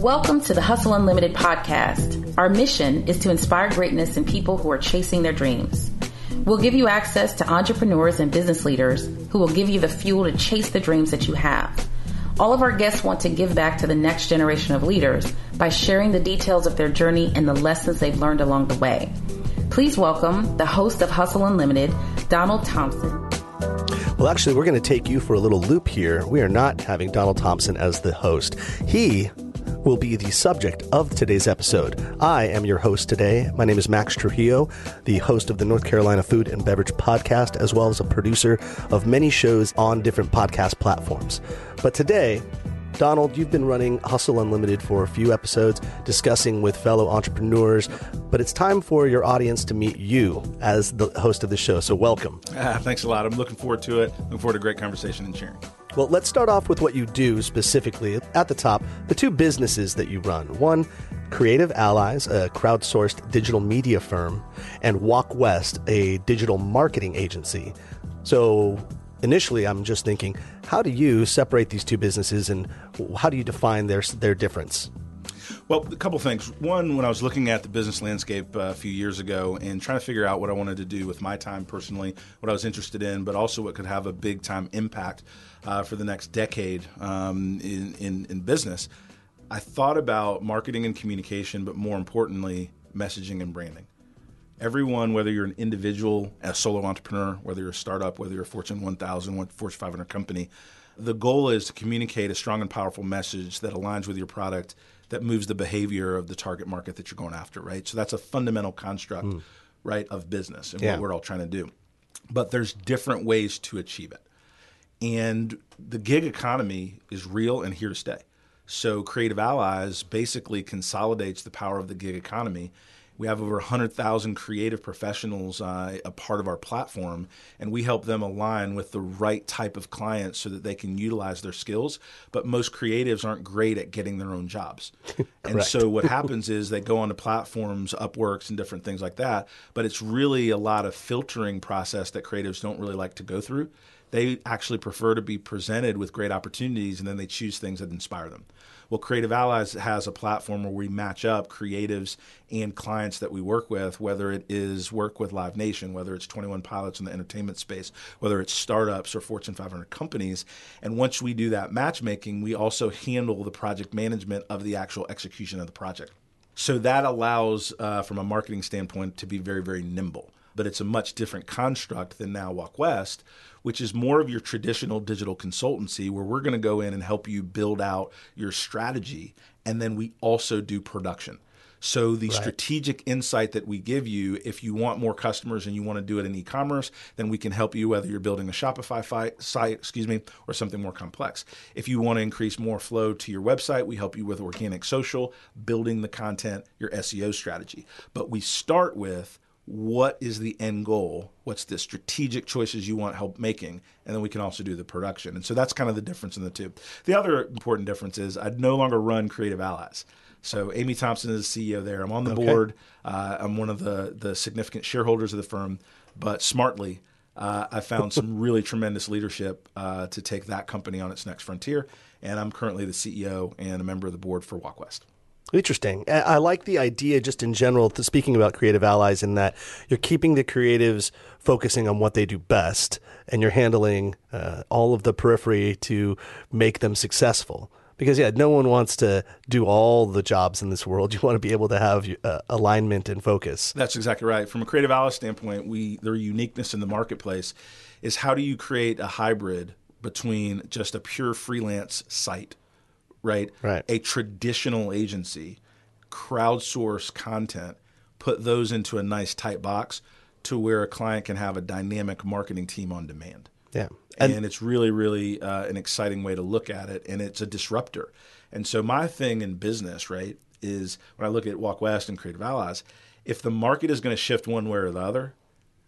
Welcome to the Hustle Unlimited podcast. Our mission is to inspire greatness in people who are chasing their dreams. We'll give you access to entrepreneurs and business leaders who will give you the fuel to chase the dreams that you have. All of our guests want to give back to the next generation of leaders by sharing the details of their journey and the lessons they've learned along the way. Please welcome the host of Hustle Unlimited, Donald Thompson. Well, actually, we're going to take you for a little loop here. We are not having Donald Thompson as the host. He will be the subject of today's episode. I am your host today. My name is Max Trujillo, the host of the North Carolina Food and Beverage Podcast, as well as a producer of many shows on different podcast platforms. But today, Donald, you've been running Hustle Unlimited for a few episodes, discussing with fellow entrepreneurs, but it's time for your audience to meet you as the host of the show. So, welcome. Ah, thanks a lot. I'm looking forward to it. Looking forward to great conversation and sharing. Well, let's start off with what you do specifically. At the top, the two businesses that you run. One, Creative Allies, a crowdsourced digital media firm, and Walk West, a digital marketing agency. So, initially, I'm just thinking, how do you separate these two businesses and how do you define their, their difference? Well, a couple things. One, when I was looking at the business landscape uh, a few years ago and trying to figure out what I wanted to do with my time personally, what I was interested in, but also what could have a big time impact uh, for the next decade um, in, in, in business, I thought about marketing and communication, but more importantly, messaging and branding. Everyone, whether you're an individual, a solo entrepreneur, whether you're a startup, whether you're a Fortune 1000, Fortune 500 company, the goal is to communicate a strong and powerful message that aligns with your product that moves the behavior of the target market that you're going after, right? So that's a fundamental construct, mm. right, of business and yeah. what we're all trying to do. But there's different ways to achieve it. And the gig economy is real and here to stay. So Creative Allies basically consolidates the power of the gig economy. We have over 100,000 creative professionals uh, a part of our platform, and we help them align with the right type of clients so that they can utilize their skills. But most creatives aren't great at getting their own jobs. and so what happens is they go onto platforms, Upworks, and different things like that. But it's really a lot of filtering process that creatives don't really like to go through they actually prefer to be presented with great opportunities and then they choose things that inspire them. Well, Creative Allies has a platform where we match up creatives and clients that we work with, whether it is work with Live Nation, whether it's 21 Pilots in the entertainment space, whether it's startups or Fortune 500 companies. And once we do that matchmaking, we also handle the project management of the actual execution of the project. So that allows, uh, from a marketing standpoint, to be very, very nimble. But it's a much different construct than now Walk West, which is more of your traditional digital consultancy where we're going to go in and help you build out your strategy. And then we also do production. So the right. strategic insight that we give you, if you want more customers and you want to do it in e-commerce, then we can help you whether you're building a Shopify site, excuse me, or something more complex. If you want to increase more flow to your website, we help you with organic social, building the content, your SEO strategy. But we start with what is the end goal? What's the strategic choices you want help making? And then we can also do the production. And so that's kind of the difference in the two. The other important difference is I no longer run Creative Allies. So Amy Thompson is the CEO there. I'm on the Okay. board. Uh, I'm one of the the significant shareholders of the firm. But smartly, uh, I found some really tremendous leadership uh, to take that company on its next frontier. And I'm currently the CEO and a member of the board for Walk West. Interesting. I like the idea, just in general, speaking about creative allies, in that you're keeping the creatives focusing on what they do best, and you're handling uh, all of the periphery to make them successful. Because yeah, no one wants to do all the jobs in this world. You want to be able to have uh, alignment and focus. That's exactly right. From a creative ally standpoint, we their uniqueness in the marketplace is how do you create a hybrid between just a pure freelance site, right? Right. A traditional agency, crowdsource content, put those into a nice tight box to where a client can have a dynamic marketing team on demand. Yeah. And, it's really, really uh, an exciting way to look at it, and it's a disruptor. And so my thing in business, right, is when I look at Walk West and Creative Allies, if the market is going to shift one way or the other,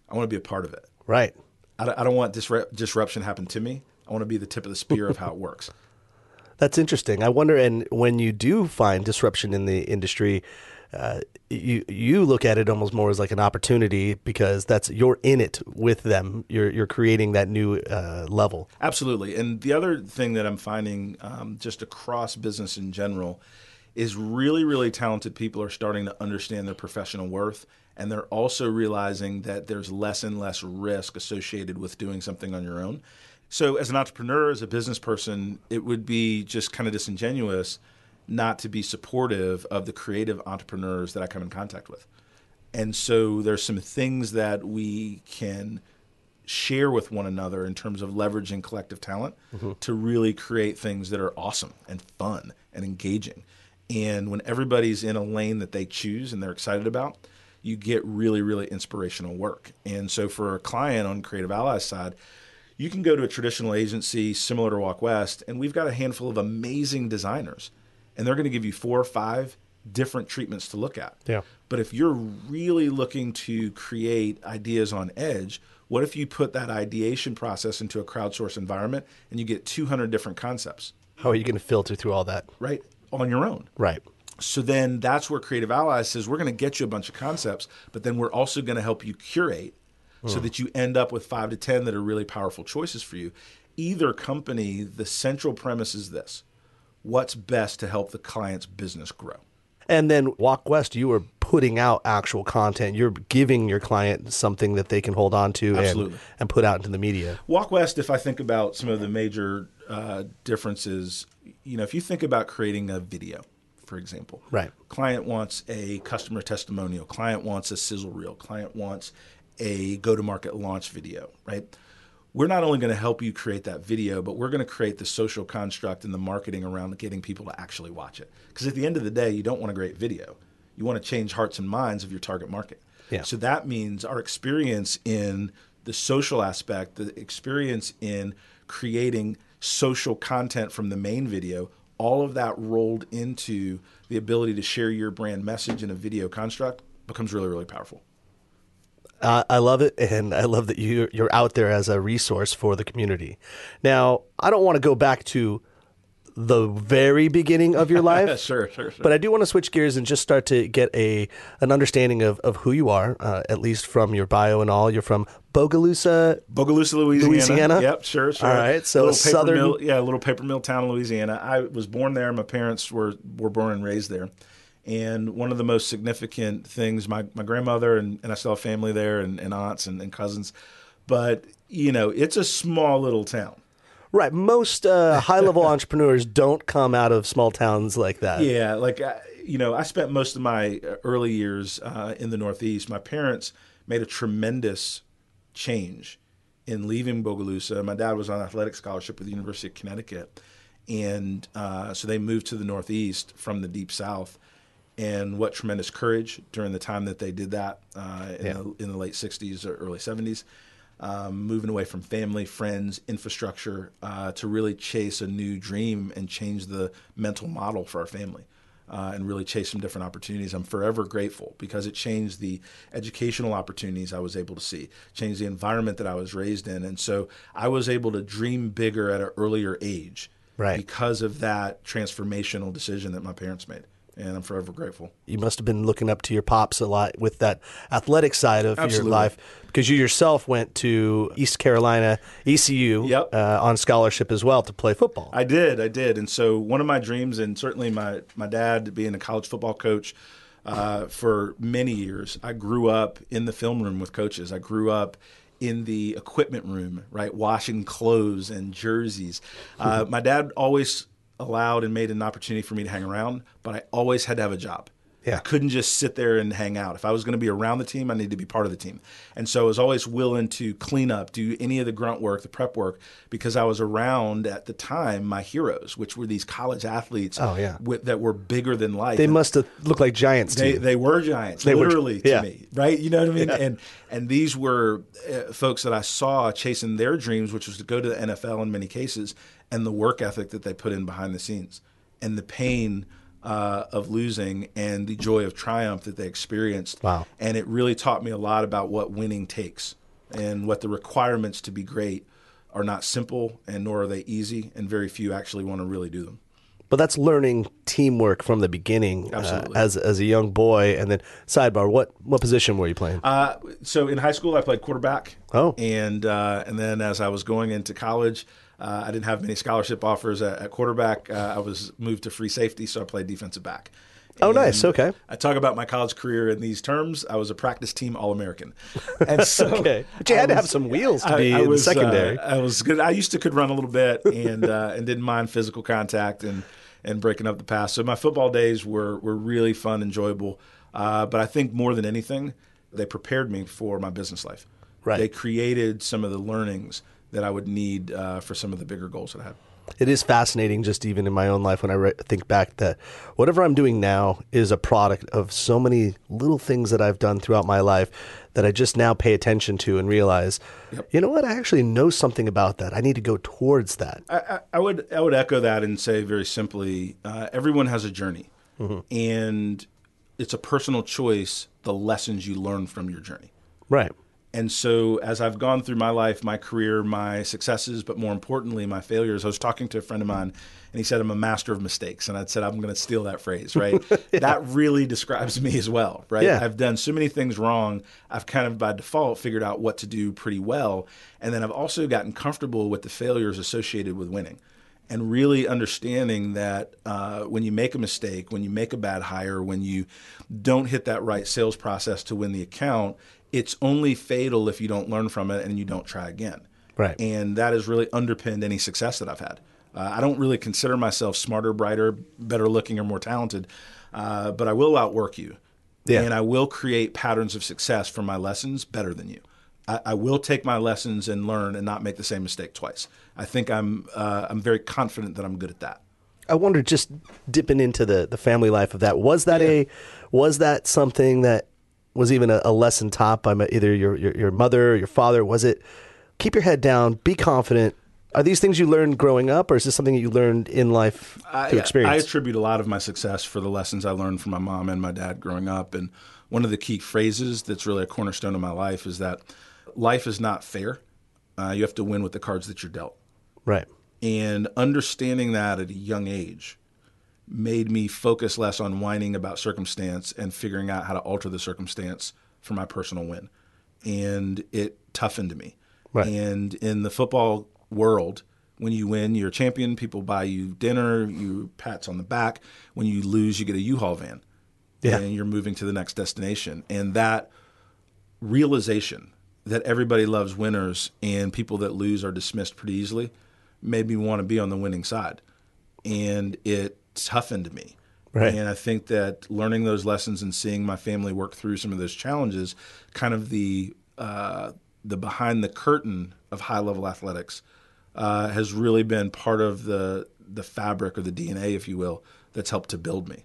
I want to be a part of it. Right. I don't, I don't want disrupt, disruption to happen to me. I want to be the tip of the spear of how it works. That's interesting. I wonder, and when you do find disruption in the industry, uh, you you look at it almost more as like an opportunity because that's you're in it with them. You're you're creating that new uh, level. Absolutely. And the other thing that I'm finding um, just across business in general is really, really talented people are starting to understand their professional worth. And they're also realizing that there's less and less risk associated with doing something on your own. So, as an entrepreneur, as a business person, it would be just kind of disingenuous not to be supportive of the creative entrepreneurs that I come in contact with. And so there's some things that we can share with one another in terms of leveraging collective talent mm-hmm. to really create things that are awesome and fun and engaging. And when everybody's in a lane that they choose and they're excited about, you get really, really inspirational work. And so for a client on Creative Allies side, you can go to a traditional agency similar to Walk West, and we've got a handful of amazing designers, and they're going to give you four or five different treatments to look at. Yeah. But if you're really looking to create ideas on edge, what if you put that ideation process into a crowdsource environment and you get 200 different concepts, How are you going to filter through all that? right, on your own? Right. So then that's where Creative Allies says we're going to get you a bunch of concepts, but then we're also going to help you curate so that you end up with five to 10 that are really powerful choices for you. Either company, the central premise is this what's best to help the client's business grow? And then Walk West, you are putting out actual content. You're giving your client something that they can hold on to and, and put out into the media. Walk West, if I think about some of the major uh, differences, you know, if you think about creating a video, for example, Right. Client wants a customer testimonial. Client wants a sizzle reel. Client wants a go-to-market launch video, right? We're not only going to help you create that video, but we're going to create the social construct and the marketing around getting people to actually watch it. Because at the end of the day, you don't want a great video. You want to change hearts and minds of your target market. Yeah. So that means our experience in the social aspect, the experience in creating social content from the main video, all of that rolled into the ability to share your brand message in a video construct becomes really, really powerful. Uh, I love it, and I love that you you're out there as a resource for the community. Now, I don't want to go back to the very beginning of your life, sure, sure, sure. but I do want to switch gears and just start to get a an understanding of, of who you are, uh, at least from your bio and all. You're from Bogalusa, Bogalusa, Louisiana. Louisiana? Yep, sure, sure. All right, so little a paper southern- mill, yeah, a little paper mill town in Louisiana. I was born there. My parents were were born and raised there. And one of the most significant things, my, my grandmother and, and I still have family there and, and aunts and, and cousins, but you know, it's a small little town. right? Most uh, high level entrepreneurs don't come out of small towns like that. Yeah, like I, you know, I spent most of my early years uh, in the Northeast. My parents made a tremendous change in leaving Bogalusa. My dad was on athletic scholarship with the University of Connecticut, and uh, so they moved to the Northeast from the Deep South. And what tremendous courage during the time that they did that uh, in, Yeah. the, in the late '60s or early '70s. Um, moving away from family, friends, infrastructure uh, to really chase a new dream and change the mental model for our family. uh, and really chase some different opportunities. I'm forever grateful because it changed the educational opportunities I was able to see, changed the environment that I was raised in. And so I was able to dream bigger at an earlier age Right. because of that transformational decision that my parents made. And I'm forever grateful. You must have been looking up to your pops a lot with that athletic side of Absolutely. your life because you yourself went to East Carolina ECU Yep. uh, on scholarship as well to play football. I did, I did, and so one of my dreams, and certainly my my dad being a college football coach uh, for many years, I grew up in the film room with coaches. I grew up in the equipment room, right, washing clothes and jerseys. Uh, my dad always allowed and made an opportunity for me to hang around, but I always had to have a job. Yeah. I couldn't just sit there and hang out. If I was going to be around the team, I needed to be part of the team. And so I was always willing to clean up, do any of the grunt work, the prep work, because I was around at the time my heroes, which were these college athletes Oh, yeah. with, that were bigger than life. they And must have looked like giants to they, they were giants, They were- literally to yeah. me, right? You know what I mean? And and these were uh, folks that I saw chasing their dreams, which was to go to the NFL in many cases, and the work ethic that they put in behind the scenes, and the pain uh, of losing and the joy of triumph that they experienced. Wow. And it really taught me a lot about what winning takes and what the requirements to be great are not simple, and nor are they easy, and very few actually want to really do them. But that's learning teamwork from the beginning uh, as as a young boy. And then sidebar, what what position were you playing? Uh, so in high school, I played quarterback. Oh. and uh, and then as I was going into college, uh, I didn't have many scholarship offers at, at quarterback. Uh, I was moved to free safety, so I played defensive back. Oh, nice. Okay. I talk about my college career in these terms. I was a practice team All American, and so okay, but you had to have some wheels to be in the secondary. uh, I was good. I used to could run a little bit and uh, and didn't mind physical contact and and breaking up the pass. So my football days were were really fun, enjoyable. Uh, but I think more than anything, they prepared me for my business life. Right. They created some of the learnings that I would need uh, for some of the bigger goals that I had. it is fascinating, just even in my own life, when I re- think back that whatever I'm doing now is a product of so many little things that I've done throughout my life that I just now pay attention to and realize, you know what, I actually know something about that. I need to go towards that. I, I, I would I would echo that and say very simply, uh, everyone has a journey, and it's a personal choice the lessons you learn from your journey. Right. And so, as I've gone through my life, my career, my successes, but more importantly, my failures, I was talking to a friend of mine and he said, I'm a master of mistakes. And I said, I'm going to steal that phrase, right? That really describes me as well, right? Yeah. I've done so many things wrong. I've kind of by default figured out what to do pretty well. And then I've also gotten comfortable with the failures associated with winning and really understanding that uh, when you make a mistake, when you make a bad hire, when you don't hit that right sales process to win the account, it's only fatal if you don't learn from it and you don't try again. Right. And that has really underpinned any success that I've had. Uh, I don't really consider myself smarter, brighter, better looking, or more talented, uh, but I will outwork you. Yeah. And I will create patterns of success from my lessons better than you. I, I will take my lessons and learn and not make the same mistake twice. I think I'm uh, I'm very confident that I'm good at that. I wonder, just dipping into the, the family life of that, was that a was that something that was even a, a lesson taught by either your, your your mother or your father? Was it keep your head down, be confident? Are these things you learned growing up, or is this something that you learned in life through I experience? I attribute a lot of my success for the lessons I learned from my mom and my dad growing up. And one of the key phrases that's really a cornerstone of my life is that life is not fair. Uh, you have to win with the cards that you're dealt. right. And understanding that at a young age made me focus less on whining about circumstance and figuring out how to alter the circumstance for my personal win. And it toughened me. Right. And in the football world, when you win, you're a champion. People buy you dinner, you pats on the back. When you lose, you get a U-Haul van, Yeah. and you're moving to the next destination. And that realization that everybody loves winners and people that lose are dismissed pretty easily made me want to be on the winning side. And it toughened me. Right. And I think that learning those lessons and seeing my family work through some of those challenges, kind of the uh, the behind the curtain of high level athletics, uh, has really been part of the the fabric or the DNA, if you will, that's helped to build me.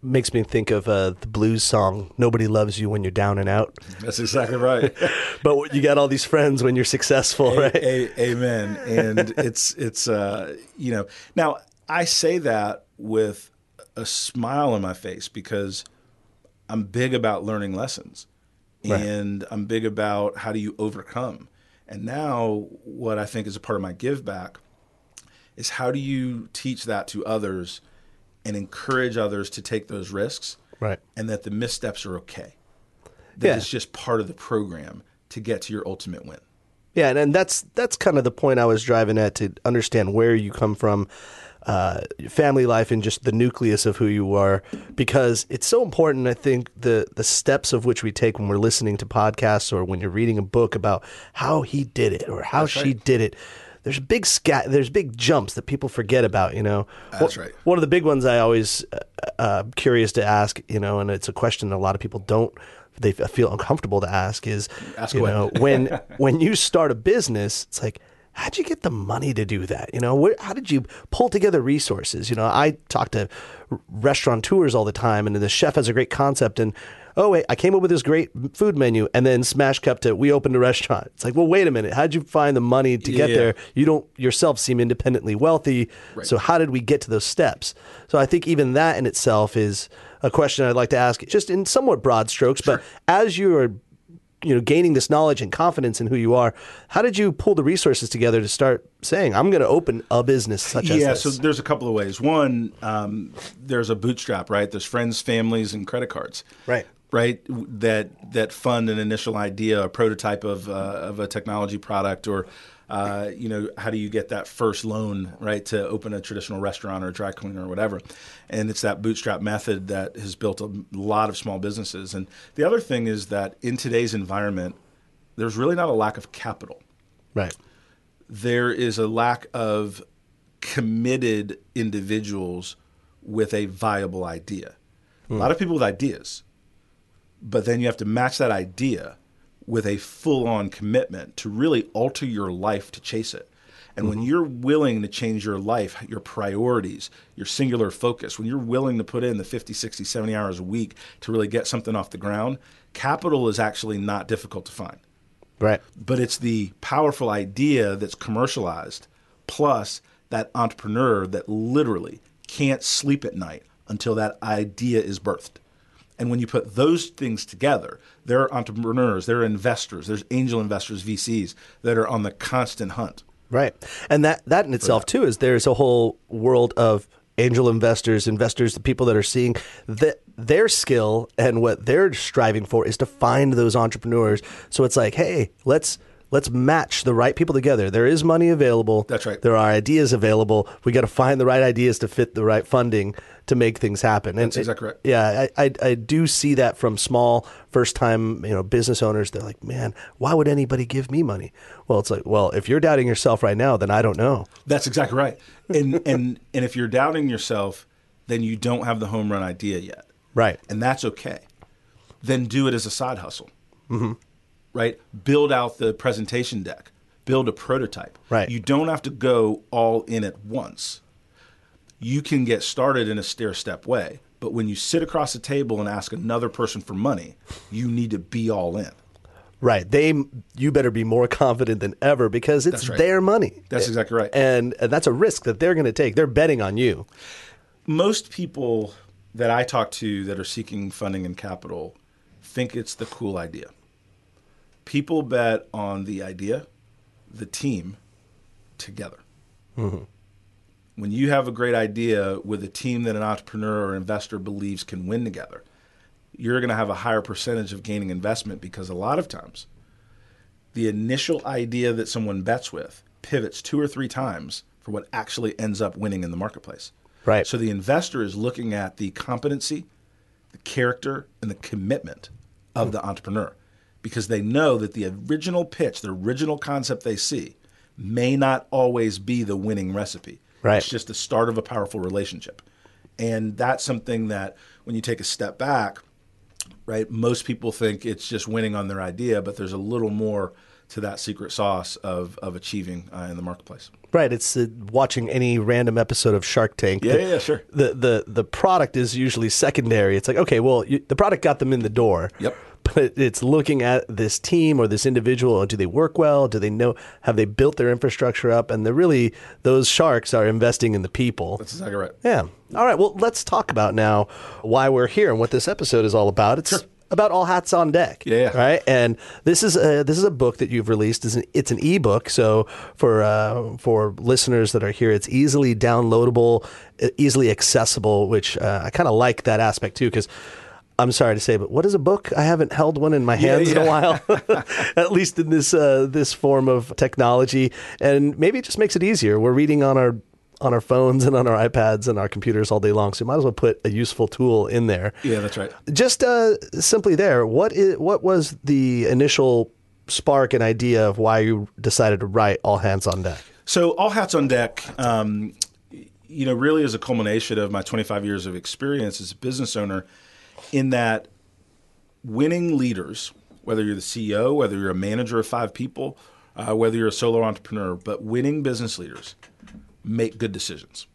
Makes me think of uh, the blues song "Nobody Loves You When You're Down and Out," That's exactly right. but you got all these friends when you're successful, right? A- a- amen. And it's it's uh, you know now I say that with a smile on my face because I'm big about learning lessons Right. and I'm big about how do you overcome. And now, what I think is a part of my give back is how do you teach that to others and encourage others to take those risks Right. and that the missteps are okay. That Yeah. it's just part of the program to get to your ultimate win. Yeah, and, and that's that's kind of the point I was driving at to understand where you come from, uh, family life, and just the nucleus of who you are, because it's so important. I think the the steps of which we take when we're listening to podcasts or when you're reading a book about how he did it or how she right. did it. There's big scat. There's big jumps that people forget about. You know, That's One- right. One of the big ones I always uh, uh, curious to ask. You know, and it's a question that a lot of people don't. They feel uncomfortable to ask. Is Ask you away. know when when you start a business, it's like, how'd you get the money to do that? You know, where, how did you pull together resources? You know, I talk to restaurateurs all the time, and the chef has a great concept, and oh wait, I came up with this great food menu, and then smash cut it. we opened a restaurant. It's like, well, wait a minute, how'd you find the money to get Yeah. there? You don't yourself seem independently wealthy, Right. so how did we get to those steps? So I think even that in itself is a question I'd like to ask, just in somewhat broad strokes, but as you are you know gaining this knowledge and confidence in who you are how did you pull the resources together to start saying i'm going to open a business such as this? yeah, this so there's a couple of ways. One, um, there's a bootstrap, right? There's friends, families, and credit cards, Right. Right, that that fund an initial idea, a prototype of uh, of a technology product, or uh, you know, how do you get that first loan, right, to open a traditional restaurant or a dry cleaner or whatever? And it's that bootstrap method that has built a lot of small businesses. And the other thing is that in today's environment, there's really not a lack of capital right there is a lack of committed individuals with a viable idea. A lot of people with ideas, but then you have to match that idea with a full on commitment to really alter your life to chase it. And when mm-hmm. you're willing to change your life, your priorities, your singular focus, when you're willing to put in the 50, 60, 70 hours a week to really get something off the ground, capital is actually not difficult to find right but it's the powerful idea that's commercialized plus that entrepreneur that literally can't sleep at night until that idea is birthed. And when you put those things together, there are entrepreneurs, there are investors, there's angel investors, VCs that are on the constant hunt. right and that that in itself too is there's a whole world of angel investors investors the people that are seeing that their skill and what they're striving for is to find those entrepreneurs so it's like hey let's let's match the right people together there is money available That's right. there are ideas available we got to find the right ideas to fit the right funding to make things happen and That's exactly right. yeah, I, I I do see that from small first time you know business owners. They're like, man, why would anybody give me money? Well, it's like, well, if you're doubting yourself right now, then I don't know. That's exactly right. And and and if you're doubting yourself, then you don't have the home run idea yet. Right. and that's okay. Then do it as a side hustle. Mm-hmm. Right? Build out the presentation deck. Build a prototype. Right. You don't have to go all in at once. You can get started in a stair step way, but when you sit across the table and ask another person for money, you need to be all in. Right. They you better be more confident than ever because it's right. their money. That's exactly right. And, and that's a risk that they're going to take. They're betting on you. most people that I talk to that are seeking funding and capital think it's the cool idea. People bet on the idea, the team, together. Mm-hmm. When you have a great idea with a team that an entrepreneur or investor believes can win together, you're going to have a higher percentage of gaining investment because a lot of times the initial idea that someone bets with pivots two or three times for what actually ends up winning in the marketplace. Right. So the investor is looking at the competency, the character, and the commitment of hmm. the entrepreneur because they know that the original pitch, the original concept they see, may not always be the winning recipe. Right. It's just the start of a powerful relationship. And that's something that when you take a step back, right, most people think it's just winning on their idea, but there's a little more to that secret sauce of, of achieving uh, in the marketplace. Right. It's uh, watching any random episode of Shark Tank. Yeah, The- yeah, sure. The, the, the product is usually secondary. It's like, okay, well, you, the product got them in the door. Yep. But it's looking at this team or this individual. Do they work well? Do they know? Have they built their infrastructure up? And they're really those sharks are investing in the people. That's exactly right. Yeah. All right. Well, let's talk about now why we're here and what this episode is all about. It's about all hats on deck. Yeah, yeah. Right. And this is a this is a book that you've released. It's an, it's an ebook. So for uh, for listeners that are here, it's easily downloadable, easily accessible. Which uh, I kind of like that aspect too, because. I'm sorry to say, but what is a book? I haven't held one in my hands in a while, at least in this uh, this form of technology, and maybe it just makes it easier. We're reading on our on our phones and on our iPads and our computers all day long, so you might as well put a useful tool in there. Yeah, that's right. Just uh, simply there, what is what was the initial spark and idea of why you decided to write All Hands on Deck? So, All Hats on Deck, um, you know, really is a culmination of my 25 years of experience as a business owner in that winning leaders, whether you're the CEO, whether you're a manager of five people, uh, whether you're a solo entrepreneur, but winning business leaders make good decisions.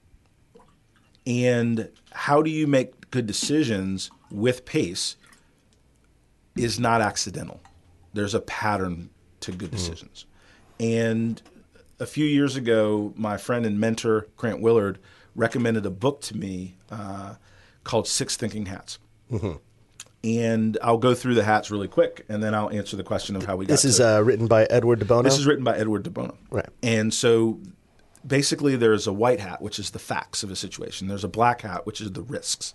And how do you make good decisions with pace is not accidental. There's a pattern to good decisions. And a few years ago, my friend and mentor, Grant Willard, recommended a book to me uh, called Six Thinking Hats. And I'll go through the hats really quick, and then I'll answer the question of how we got This is uh, written by Edward de Bono. This is written by Edward de Bono. Right. And so basically there's a white hat, which is the facts of a situation. There's a black hat, which is the risks.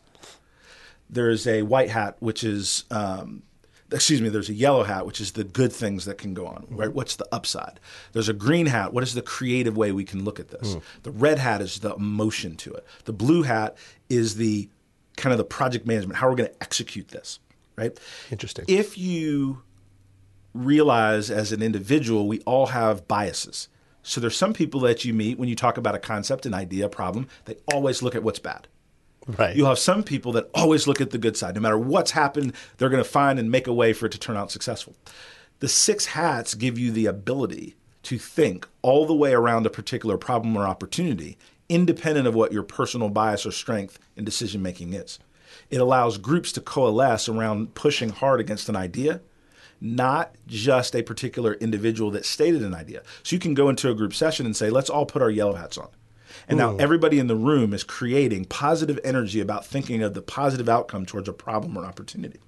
There's a white hat, which is, um, excuse me, there's a yellow hat, which is the good things that can go on, right? What's the upside? There's a green hat. What is the creative way we can look at this? The red hat is the emotion to it. The blue hat is the kind of the project management, how we're going to execute this, right? Interesting. If you realize as an individual, we all have biases. So there's some people that you meet when you talk about a concept, an idea, a problem, they always look at what's bad. right. You'll have some people that always look at the good side. No matter what's happened, they're going to find and make a way for it to turn out successful. The six hats give you the ability to think all the way around a particular problem or opportunity, independent of what your personal bias or strength in decision making is. It allows groups to coalesce around pushing hard against an idea, not just a particular individual that stated an idea. So you can go into a group session and say, let's all put our yellow hats on. And now everybody in the room is creating positive energy about thinking of the positive outcome towards a problem or opportunity.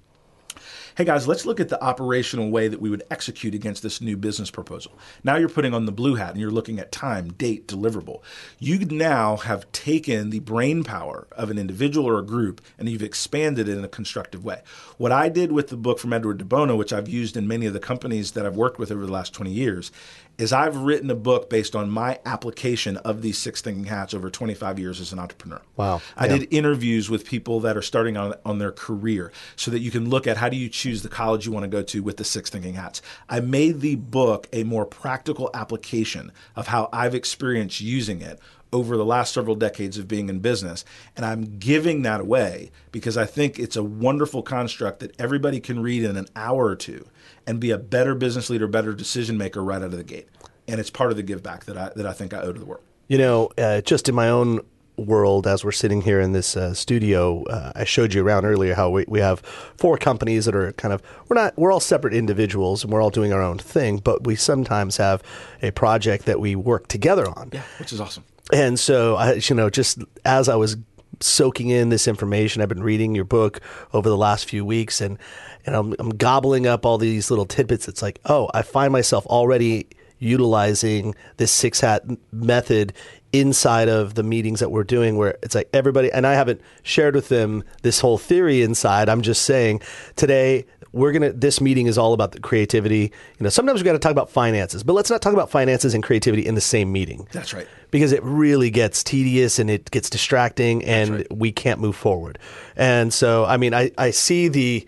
Hey guys, let's look at the operational way that we would execute against this new business proposal. Now you're putting on the blue hat and you're looking at time, date, deliverable. You now have taken the brain power of an individual or a group and you've expanded it in a constructive way. What I did with the book from Edward de Bono, which I've used in many of the companies that I've worked with over the last 20 years, is I've written a book based on my application of these six thinking hats over 25 years as an entrepreneur. Wow. I Yeah. did interviews with people that are starting on, on their career so that you can look at how do you choose the college you want to go to with the six thinking hats. I made the book a more practical application of how I've experienced using it over the last several decades of being in business. And I'm giving that away because I think it's a wonderful construct that everybody can read in an hour or two and be a better business leader, better decision maker right out of the gate. And it's part of the give back that I, that I think I owe to the world. You know, uh, just in my own world, as we're sitting here in this uh, studio, uh, I showed you around earlier how we, we have four companies that are kind of we're not we're all separate individuals and we're all doing our own thing, but we sometimes have a project that we work together on. Yeah, which is awesome. And so, I, you know, just as I was soaking in this information, I've been reading your book over the last few weeks, and and I'm, I'm gobbling up all these little tidbits. It's like, oh, I find myself already utilizing this six hat method inside of the meetings that we're doing where it's like everybody and I haven't shared with them this whole theory inside. I'm just saying today we're gonna this meeting is all about the creativity. You know, sometimes we gotta talk about finances, but let's not talk about finances and creativity in the same meeting That's right. because it really gets tedious and it gets distracting and right. we can't move forward. And so, I mean, I, I see the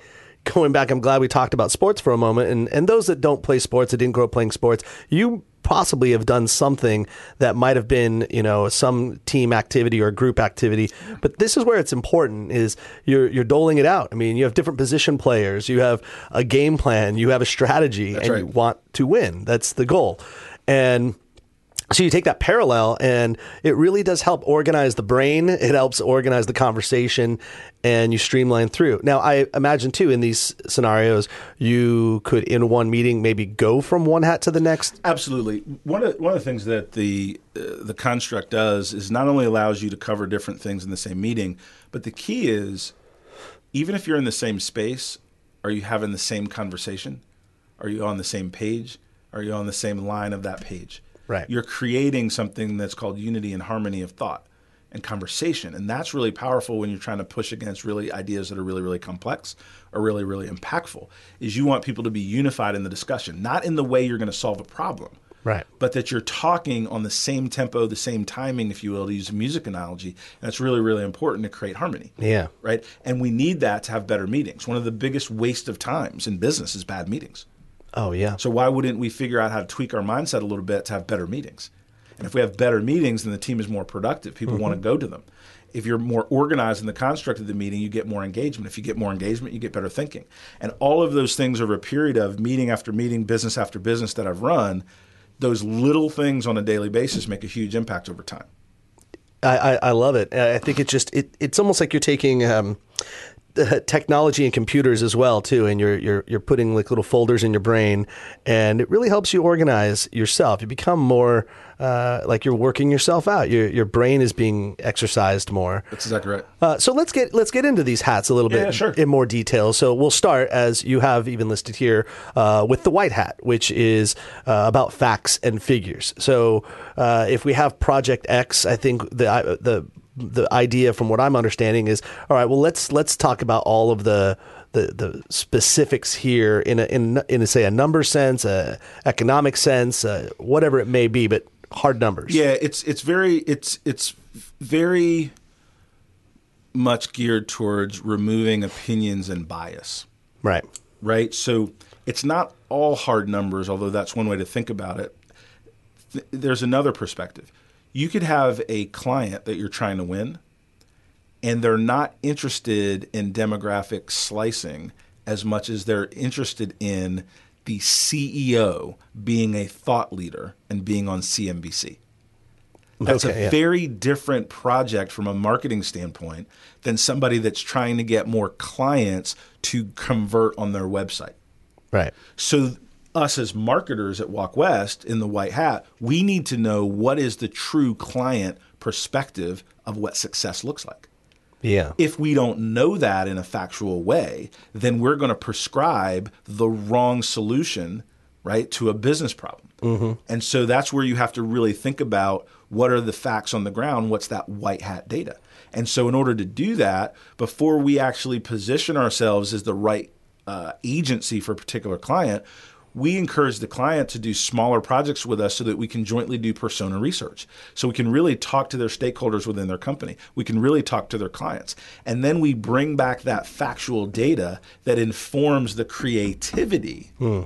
going back. I'm glad we talked about sports for a moment. And, and those that don't play sports, that didn't grow up playing sports, you possibly have done something that might have been, you know, some team activity or group activity. But this is where it's important is you're, you're doling it out. I mean, you have different position players, you have a game plan, you have a strategy, and you want to win. That's the goal. And So you take that parallel, and it really does help organize the brain. It helps organize the conversation, and you streamline through. Now, I imagine too in these scenarios, you could in one meeting maybe go from one hat to the next. Absolutely. One of one of the things that the uh, the construct does is not only allows you to cover different things in the same meeting, but the key is even if you're in the same space, are you having the same conversation? Are you on the same page? Are you on the same line of that page? Right. You're creating something that's called unity and harmony of thought and conversation. And that's really powerful when you're trying to push against really ideas that are really, really complex or really, really impactful. Is you want people to be unified in the discussion, not in the way you're going to solve a problem. Right. But that you're talking on the same tempo, the same timing, if you will, to use a music analogy. And that's really, really important to create harmony. Yeah. Right. And we need that to have better meetings. One of the biggest waste of times in business is bad meetings. Oh yeah. So why wouldn't we figure out how to tweak our mindset a little bit to have better meetings? And if we have better meetings, then the team is more productive. People Mm-hmm. want to go to them. If you're more organized in the construct of the meeting, you get more engagement. If you get more engagement, you get better thinking. And all of those things over a period of meeting after meeting, business after business that I've run, those little things on a daily basis make a huge impact over time. I, I, I love it. I think it just it, it's almost like you're taking um, technology and computers as well too, and you're you're you're putting like little folders in your brain, and it really helps you organize yourself. You become more uh, like you're working yourself out. Your your brain is being exercised more. That's exactly right. Uh, so let's get let's get into these hats a little bit Yeah, sure. in more detail. So we'll start as you have even listed here uh, with the white hat, which is uh, about facts and figures. So uh, if we have Project X, I think the the the idea from what I'm understanding is all right. Well, let's let's talk about all of the the, the specifics here in a, in in a, say a number sense, a economic sense, uh, whatever it may be, but hard numbers. Yeah, it's it's very it's it's very much geared towards removing opinions and bias. Right. right? So it's not all hard numbers, although that's one way to think about it. Th- there's another perspective. You could have a client that you're trying to win, and they're not interested in demographic slicing as much as they're interested in the CEO being a thought leader and being on CNBC. That's Okay, a yeah. very different project from a marketing standpoint than somebody that's trying to get more clients to convert on their website. Right. So, us as marketers at Walk West in the white hat, we need to know what is the true client perspective of what success looks like. Yeah. If we don't know that in a factual way, then we're going to prescribe the wrong solution, right, to a business problem. And so that's where you have to really think about what are the facts on the ground, what's that white hat data. And so, in order to do that, before we actually position ourselves as the right uh, agency for a particular client, we encourage the client to do smaller projects with us so that we can jointly do persona research. So we can really talk to their stakeholders within their company. We can really talk to their clients. And then we bring back that factual data that informs the creativity hmm.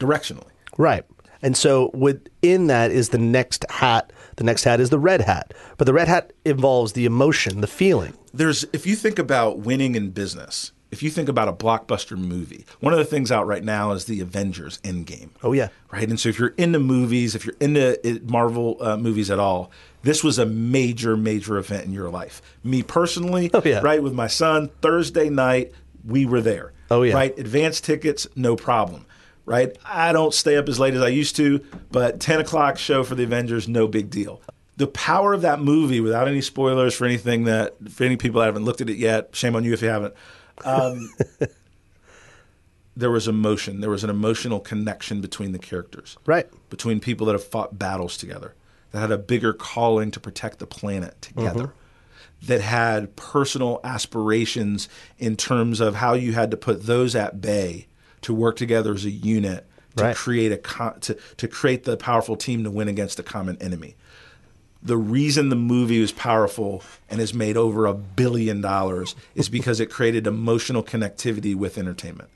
directionally. Right. And so within that is the next hat. The next hat is the red hat. But the red hat involves the emotion, the feeling. there's if you think about winning in business, if you think about a blockbuster movie, one of the things out right now is the Avengers Endgame. Oh, yeah. Right. And so if you're into movies, if you're into Marvel uh, movies at all, this was a major, major event in your life. Me personally, Oh, yeah. right, with my son, Thursday night, we were there. Oh, yeah. Right. Advance tickets, no problem. Right. I don't stay up as late as I used to, but 10 o'clock show for the Avengers, no big deal. The power of that movie, without any spoilers for anything that, for any people that haven't looked at it yet, shame on you if you haven't. Um, there was emotion. There was an emotional connection between the characters Right. between people that have fought battles together, that had a bigger calling to protect the planet together, that had personal aspirations in terms of how you had to put those at bay to work together as a unit to Right. create a to, to create the powerful team to win against a common enemy. The reason the movie was powerful and has made over a billion dollars is because it created emotional connectivity with entertainment.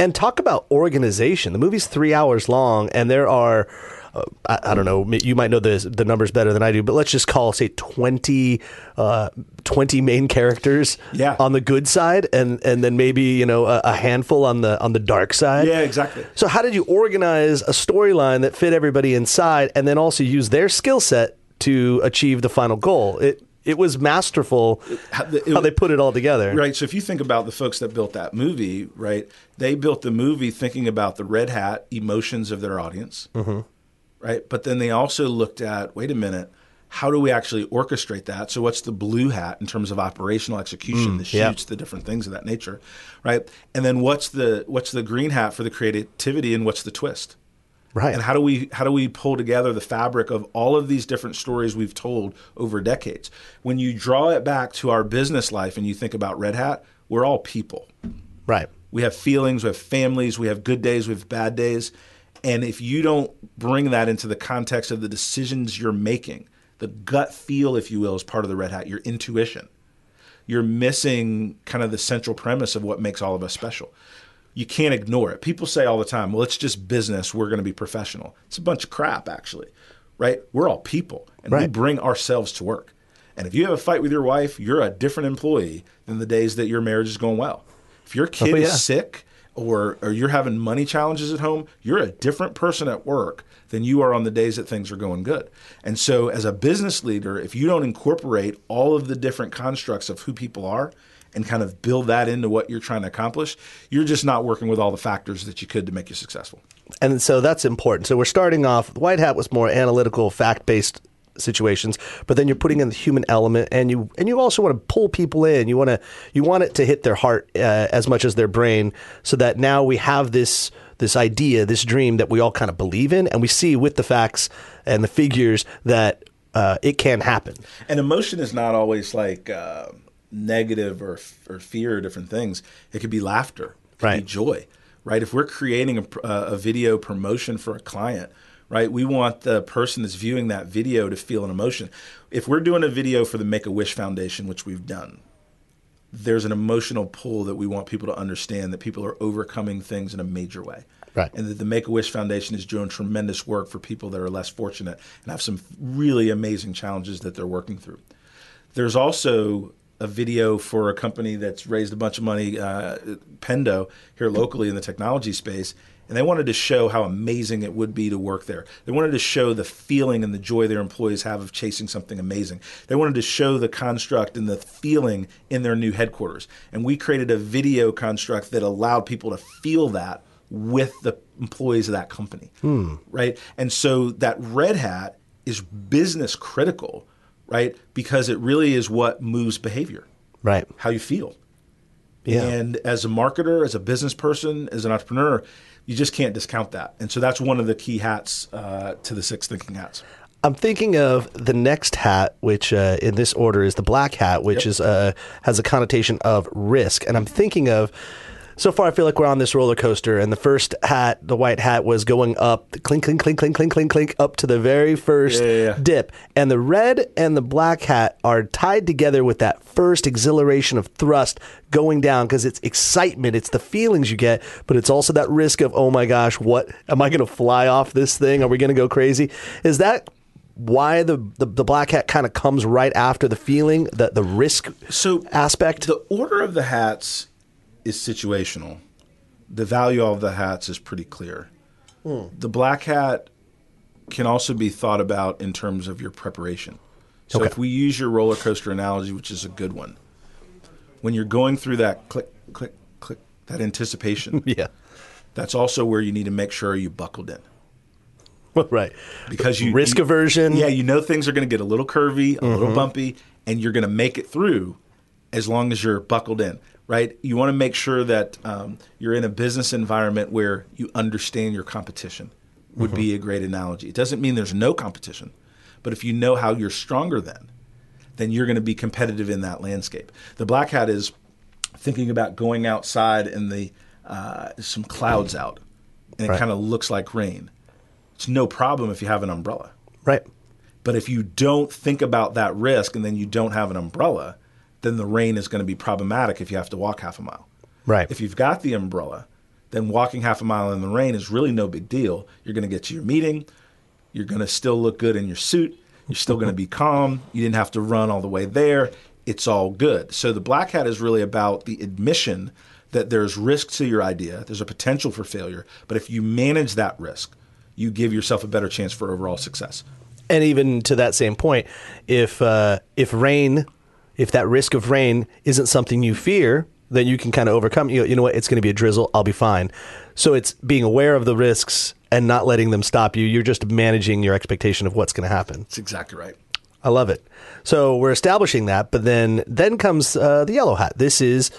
And talk about organization. The movie's three hours long, and there are. Uh, I, I, don't know. You might know the the numbers better than I do, but let's just call say 20, uh, 20 main characters yeah. on the good side, and and then maybe you know a, a, handful on the on the dark side. Yeah, exactly. So how did you organize a storyline that fit everybody inside, and then also use their skill set to achieve the final goal? It it was masterful how, it, how they put it all together. Right. So if you think about the folks that built that movie, right, they built the movie thinking about the red hat emotions of their audience, mm-hmm. right? But then they also looked at, wait a minute, how do we actually orchestrate that? So what's the blue hat in terms of operational execution, mm, the shoots, yeah. the different things of that nature, right? And then what's the what's the green hat for the creativity and what's the twist? Right. And how do we how do we pull together the fabric of all of these different stories we've told over decades? When you draw it back to our business life and you think about Red Hat, we're all people. Right. We have feelings, we have families, we have good days, we have bad days. And if you don't bring that into the context of the decisions you're making, the gut feel, if you will, is part of the Red Hat, your intuition. You're missing kind of the central premise of what makes all of us special you can't ignore it. People say all the time, well, it's just business. We're going to be professional. It's a bunch of crap, actually, right? We're all people and right. we bring ourselves to work. And if you have a fight with your wife, you're a different employee than the days that your marriage is going well. If your oh, kid oh, yeah. is sick or, or you're having money challenges at home, you're a different person at work than you are on the days that things are going good. And so, as a business leader, if you don't incorporate all of the different constructs of who people are, and kind of build that into what you're trying to accomplish, you're just not working with all the factors that you could to make you successful. And so that's important. So we're starting off, the White Hat was more analytical, fact based situations but then you're putting in the human element and you and you also want to pull people in you want to you want it to hit their heart uh, as much as their brain so that now we have this this idea this dream that we all kind of believe in and we see with the facts and the figures that uh, it can happen and emotion is not always like uh, negative or, or fear or different things. It could be laughter, it could right. be joy, right? If we're creating a, uh, a video promotion for a client, right, we want the person that's viewing that video to feel an emotion. If we're doing a video for the Make a Wish Foundation, which we've done, there's an emotional pull that we want people to understand that people are overcoming things in a major way. Right. And that the Make a Wish Foundation is doing tremendous work for people that are less fortunate and have some really amazing challenges that they're working through. There's also a video for a company that's raised a bunch of money, uh, Pendo, here locally in the technology space. And they wanted to show how amazing it would be to work there. They wanted to show the feeling and the joy their employees have of chasing something amazing. They wanted to show the construct and the feeling in their new headquarters. And we created a video construct that allowed people to feel that with the employees of that company. Hmm. Right? And so that red hat is business critical right? Because it really is what moves behavior, right? How you feel. Yeah. And as a marketer, as a business person, as an entrepreneur, you just can't discount that. And so that's one of the key hats uh, to the six thinking hats. I'm thinking of the next hat, which uh, in this order is the black hat, which yep. is uh, has a connotation of risk, and I'm thinking of so far I feel like we're on this roller coaster, and the first hat, the white hat, was going up, clink, clink, clink, clink, clink, clink, clink, up to the very first yeah, yeah. dip, and the red and the black hat are tied together with that first exhilaration of thrust going down because it's excitement, it's the feelings you get, but it's also that risk of oh my gosh, what am I going to fly off this thing? Are we going to go crazy? Is that why the, the, the, black hat kind of comes right after the feeling, the, the risk so aspect? The order of the hats is situational. The value of the hats is pretty clear. Hmm. The black hat can also be thought about in terms of your preparation. So okay. if we use your roller coaster analogy, which is a good one, when you're going through that click, click, click, that anticipation, yeah, that's also where you need to make sure you buckled in. right. Because you risk you, aversion. Yeah, you know things are going to get a little curvy, a mm-hmm. little bumpy, and you're going to make it through as long as you're buckled in right? You want to make sure that um, you're in a business environment where you understand your competition. Would mm-hmm. be a great analogy. It doesn't mean there's no competition, but if you know how you're stronger then, then you're going to be competitive in that landscape. The black hat is thinking about going outside and the uh, some clouds out, and it kind of looks like rain. It's no problem if you have an umbrella. Right. But if you don't think about that risk and then you don't have an umbrella, then the rain is going to be problematic if you have to walk half a mile. Right. If you've got the umbrella, then walking half a mile in the rain is really no big deal. You're going to get to your meeting. You're going to still look good in your suit. You're still going to be calm. You didn't have to run all the way there. It's all good. So the black hat is really about the admission that there's risk to your idea, there's a potential for failure, but if you manage that risk, you give yourself a better chance for overall success. And even to that same point, if uh, if rain, if that risk of rain isn't something you fear, then you can kind of overcome. You know, you know what? It's going to be a drizzle. I'll be fine. So it's being aware of the risks and not letting them stop you. You're just managing your expectation of what's going to happen. That's exactly right. I love it. So we're establishing that, but then then comes uh, the yellow hat. This is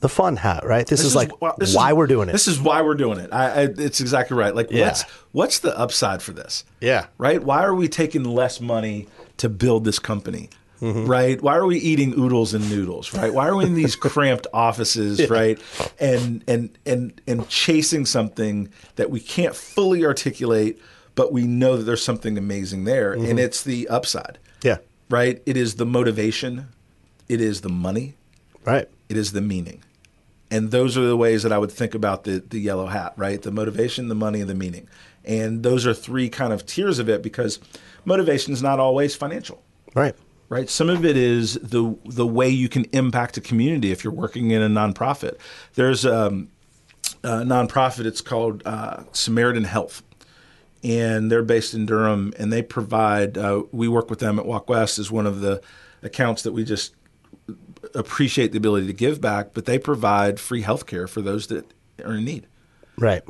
the fun hat, right? This, is, like well, this why is- we're doing it. This is why we're doing it. I, I, it's exactly right. Like, Yeah. what's what's the upside for this? Yeah. Right. Why are we taking less money to build this company? Mm-hmm. Right. Why are we eating oodles and noodles? Right. Why are we in these cramped offices? Right. And and and and chasing something that we can't fully articulate, but we know that there's something amazing there, Mm-hmm. and it's the upside. yeah, Right. It is the motivation. It is the money right. it is the meaning. And those are the ways that I would think about the, the yellow hat, right? The motivation, the money, and the meaning. And those are three kind of tiers of it because motivation is not always financial, Right. Right? Some of it is the the way you can impact a community if you're working in a nonprofit. There's um, a nonprofit, it's called uh, Samaritan Health. And they're based in Durham, and they provide. Uh, we work with them at Walk West as one of the accounts that we just appreciate the ability to give back, but they provide free health care for those that are in need. Right.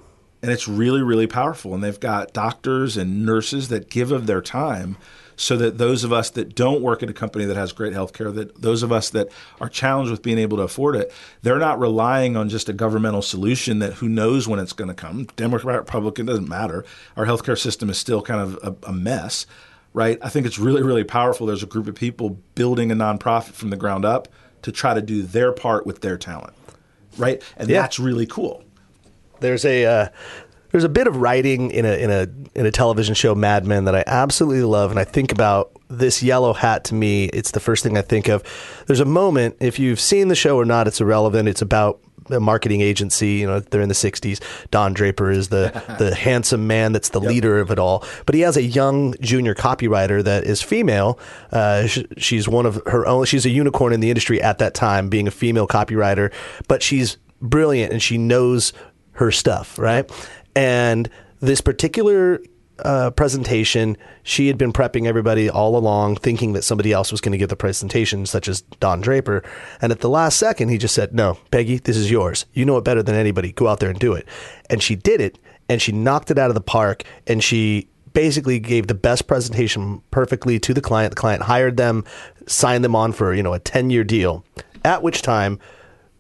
And it's really, really powerful. And they've got doctors and nurses that give of their time so that those of us that don't work at a company that has great health care, that those of us that are challenged with being able to afford it, they're not relying on just a governmental solution that who knows when it's going to come. Democrat, Republican, doesn't matter. Our healthcare system is still kind of a, a mess, right? I think it's really, really powerful. There's a group of people building a nonprofit from the ground up to try to do their part with their talent, right? And Yeah. that's really cool. There's a uh, there's a bit of writing in a in a in a television show Mad Men that I absolutely love, and I think about this yellow hat. To me, it's the first thing I think of. There's a moment if you've seen the show or not, it's irrelevant. It's about a marketing agency. You know, they're in the '60s. Don Draper is the the handsome man that's the leader of it all. But he has a young junior copywriter that is female. Uh, sh- she's one of her own. She's a unicorn in the industry at that time, being a female copywriter. But she's brilliant and she knows her stuff, right? And this particular uh, presentation, she had been prepping everybody all along, thinking that somebody else was going to give the presentation, such as Don Draper. And at the last second, he just said, No, Peggy, this is yours. You know it better than anybody. Go out there and do it. And she did it, and she knocked it out of the park, and she basically gave the best presentation perfectly to the client. The client hired them, signed them on for, you know, a 10 year deal. At which time,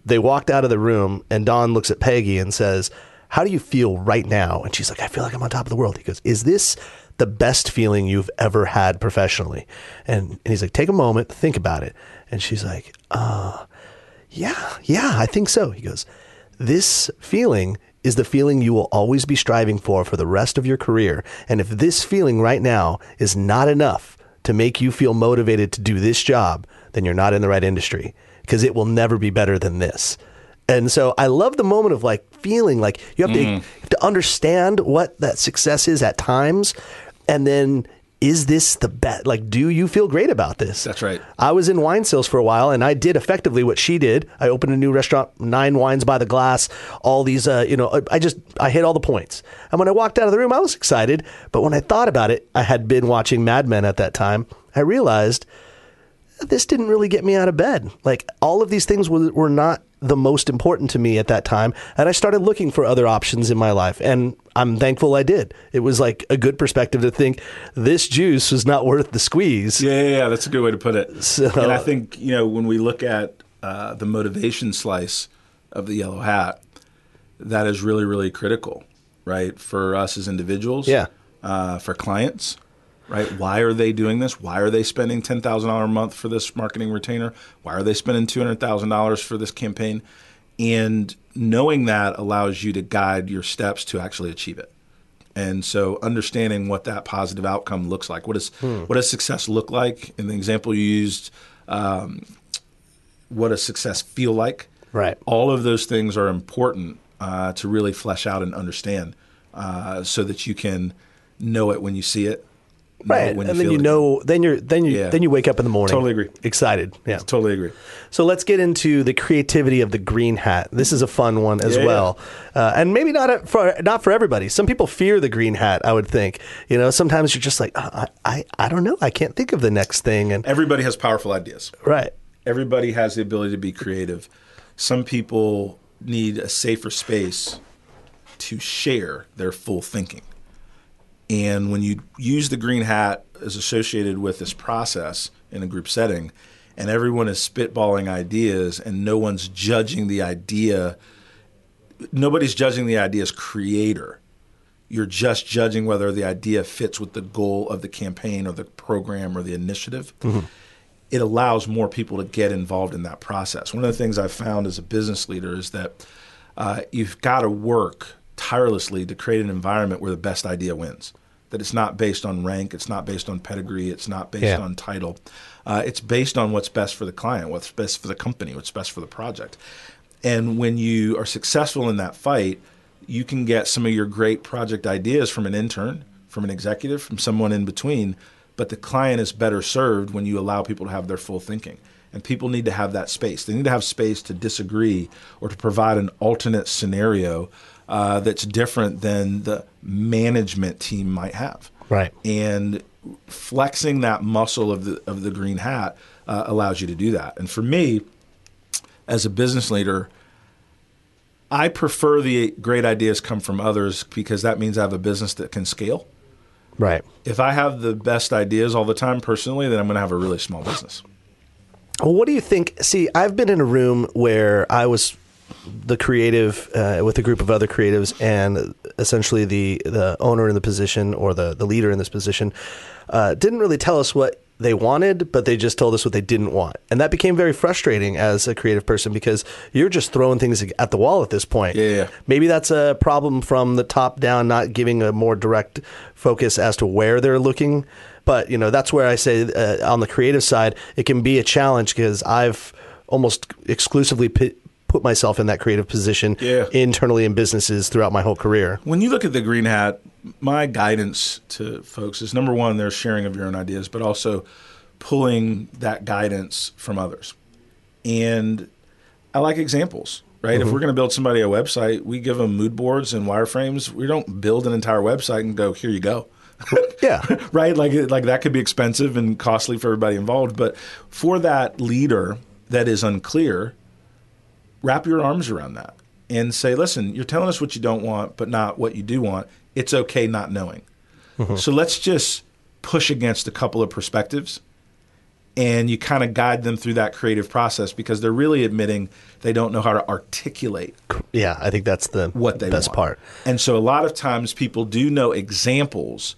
they walked out of the room and Don looks at Peggy and says, How do you feel right now? And she's like, I feel like I'm on top of the world. He goes, Is this the best feeling you've ever had professionally? And, and he's like, Take a moment, think about it. And she's like, Uh, yeah, yeah, I think so. He goes, This feeling is the feeling you will always be striving for for the rest of your career. And if this feeling right now is not enough to make you feel motivated to do this job, then you're not in the right industry because it will never be better than this. And so I love the moment of like feeling like you have, to, you have to understand what that success is at times. And then is this the best? Like, do you feel great about this? That's right. I was in wine sales for a while, and I did effectively what she did. I opened a new restaurant, nine wines by the glass. All these, uh, you know, I just I hit all the points. And when I walked out of the room, I was excited. But when I thought about it, I had been watching Mad Men at that time. I realized this didn't really get me out of bed. Like all of these things were, were not the most important to me at that time. And I started looking for other options in my life. And I'm thankful I did. It was like a good perspective to think this juice was not worth the squeeze. Yeah, yeah, yeah, that's a good way to put it. So- and I think you know when we look at uh, the motivation slice of the yellow hat, that is really, really critical, right, for us as individuals. Yeah. Uh, for clients, right? Why are they doing this? Why are they spending ten thousand dollars a month for this marketing retainer? Why are they spending two hundred thousand dollars for this campaign? And knowing that allows you to guide your steps to actually achieve it. And so understanding what that positive outcome looks like. What does what does success look like? In the example you used, um, what does success feel like? Right. All of those things are important uh, to really flesh out and understand, uh, so that you can know it when you see it. Right, and then you know, then you're then you Yeah. then you wake up in the morning. Totally agree. Excited, yeah. Totally agree. So let's get into the creativity of the green hat. This is a fun one as Yeah, well, Uh, and maybe not for not for everybody. Some people fear the green hat. I would think. You know, sometimes you're just like, "Uh, I, I, I don't know. I can't think of the next thing. And Everybody has powerful ideas. right, everybody has the ability to be creative. Some people need a safer space to share their full thinking. And when you use the green hat as associated with this process in a group setting, and everyone is spitballing ideas and no one's judging the idea, nobody's judging the idea's creator. You're just judging whether the idea fits with the goal of the campaign or the program or the initiative it allows more people to get involved in that process. One of the things I've found as a business leader is that uh, you've got to work tirelessly to create an environment where the best idea wins. That it's not based on rank, it's not based on pedigree, it's not based Yeah. on title. Uh, it's based on what's best for the client, what's best for the company, what's best for the project. And when you are successful in that fight, you can get some of your great project ideas from an intern, from an executive, from someone in between. But the client is better served when you allow people to have their full thinking. And people need to have that space. They need to have space to disagree or to provide an alternate scenario uh, that's different than the management team might have. Right. And flexing that muscle of the of the green hat uh, allows you to do that. And for me, as a business leader, I prefer the great ideas come from others because that means I have a business that can scale. right. If I have the best ideas all the time personally, then I'm going to have a really small business. Well, what do you think? See, I've been in a room where I was the creative uh, with a group of other creatives, and essentially the the owner in the position or the the leader in this position uh, didn't really tell us what they wanted, but they just told us what they didn't want, and that became very frustrating as a creative person because you're just throwing things at the wall at this point. Yeah, yeah. Maybe that's a problem from the top down, not giving a more direct focus as to where they're looking. But you know, that's where I say uh, on the creative side, it can be a challenge because I've almost exclusively pi put myself in that creative position Yeah. internally in businesses throughout my whole career. When you look at the green hat, my guidance to folks is number one, there's sharing of your own ideas, but also pulling that guidance from others. And I like examples, right? If mm-hmm. we're going to build somebody a website, we give them mood boards and wireframes. We don't build an entire website and go, here you go. Yeah. right? Like like that could be expensive and costly for everybody involved. But for that leader that is unclear, wrap your arms around that and say, listen, you're telling us what you don't want, but not what you do want. It's okay not knowing. So let's just push against a couple of perspectives and you kind of guide them through that creative process because they're really admitting they don't know how to articulate Yeah, I think that's the what they best want. part. And so a lot of times people do know examples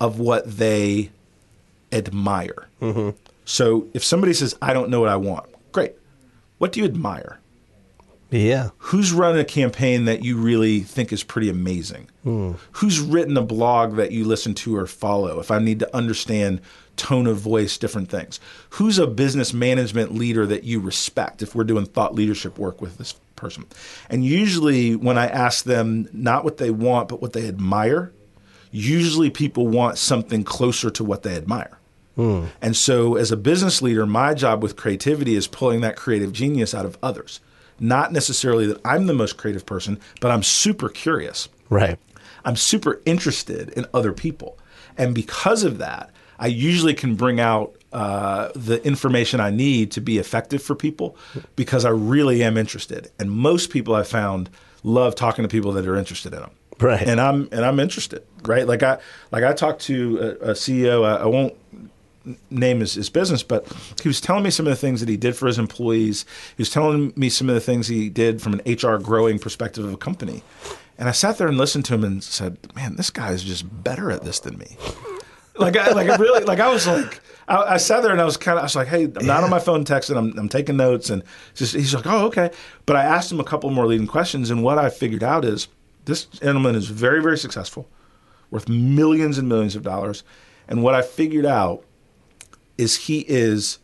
of what they admire. Mm-hmm. So if somebody says, I don't know what I want, great. What do you admire? Yeah. Who's run a campaign that you really think is pretty amazing? Hmm. Who's written a blog that you listen to or follow? If I need to understand tone of voice, different things. Who's a business management leader that you respect if we're doing thought leadership work with this person? And usually, when I ask them not what they want, but what they admire, usually people want something closer to what they admire. And so, as a business leader, my job with creativity is pulling that creative genius out of others. Not necessarily that I'm the most creative person, but I'm super curious. Right. I'm super interested in other people. And because of that, I usually can bring out uh, the information I need to be effective for people because I really am interested. And most people I've found love talking to people that are interested in them. Right. And I'm and I'm interested, right? Like I like I talked to a, a CEO. I, I won't name his, his business, but he was telling me some of the things that he did for his employees. He was telling me some of the things he did from an HR growing perspective of a company. And I sat there and listened to him and said, "Man, this guy is just better at this than me." Like, I, like I really, like I was like, I, I sat there and I was kind of, I was like, "Hey, I'm not on my phone texting. I'm, I'm taking notes." And just he's like, "Oh, okay." But I asked him a couple more leading questions, and what I figured out is this gentleman is very, very successful, worth millions and millions of dollars. And what I figured out is he is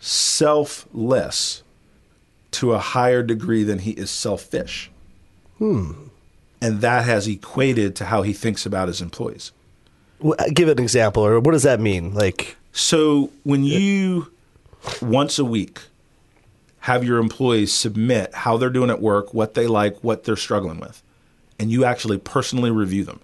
selfless to a higher degree than he is selfish. Hmm. And that has equated to how he thinks about his employees. Well, Give an example, or what does that mean? Like, So when you once a week have your employees submit how they're doing at work, what they like, what they're struggling with, and you actually personally review them,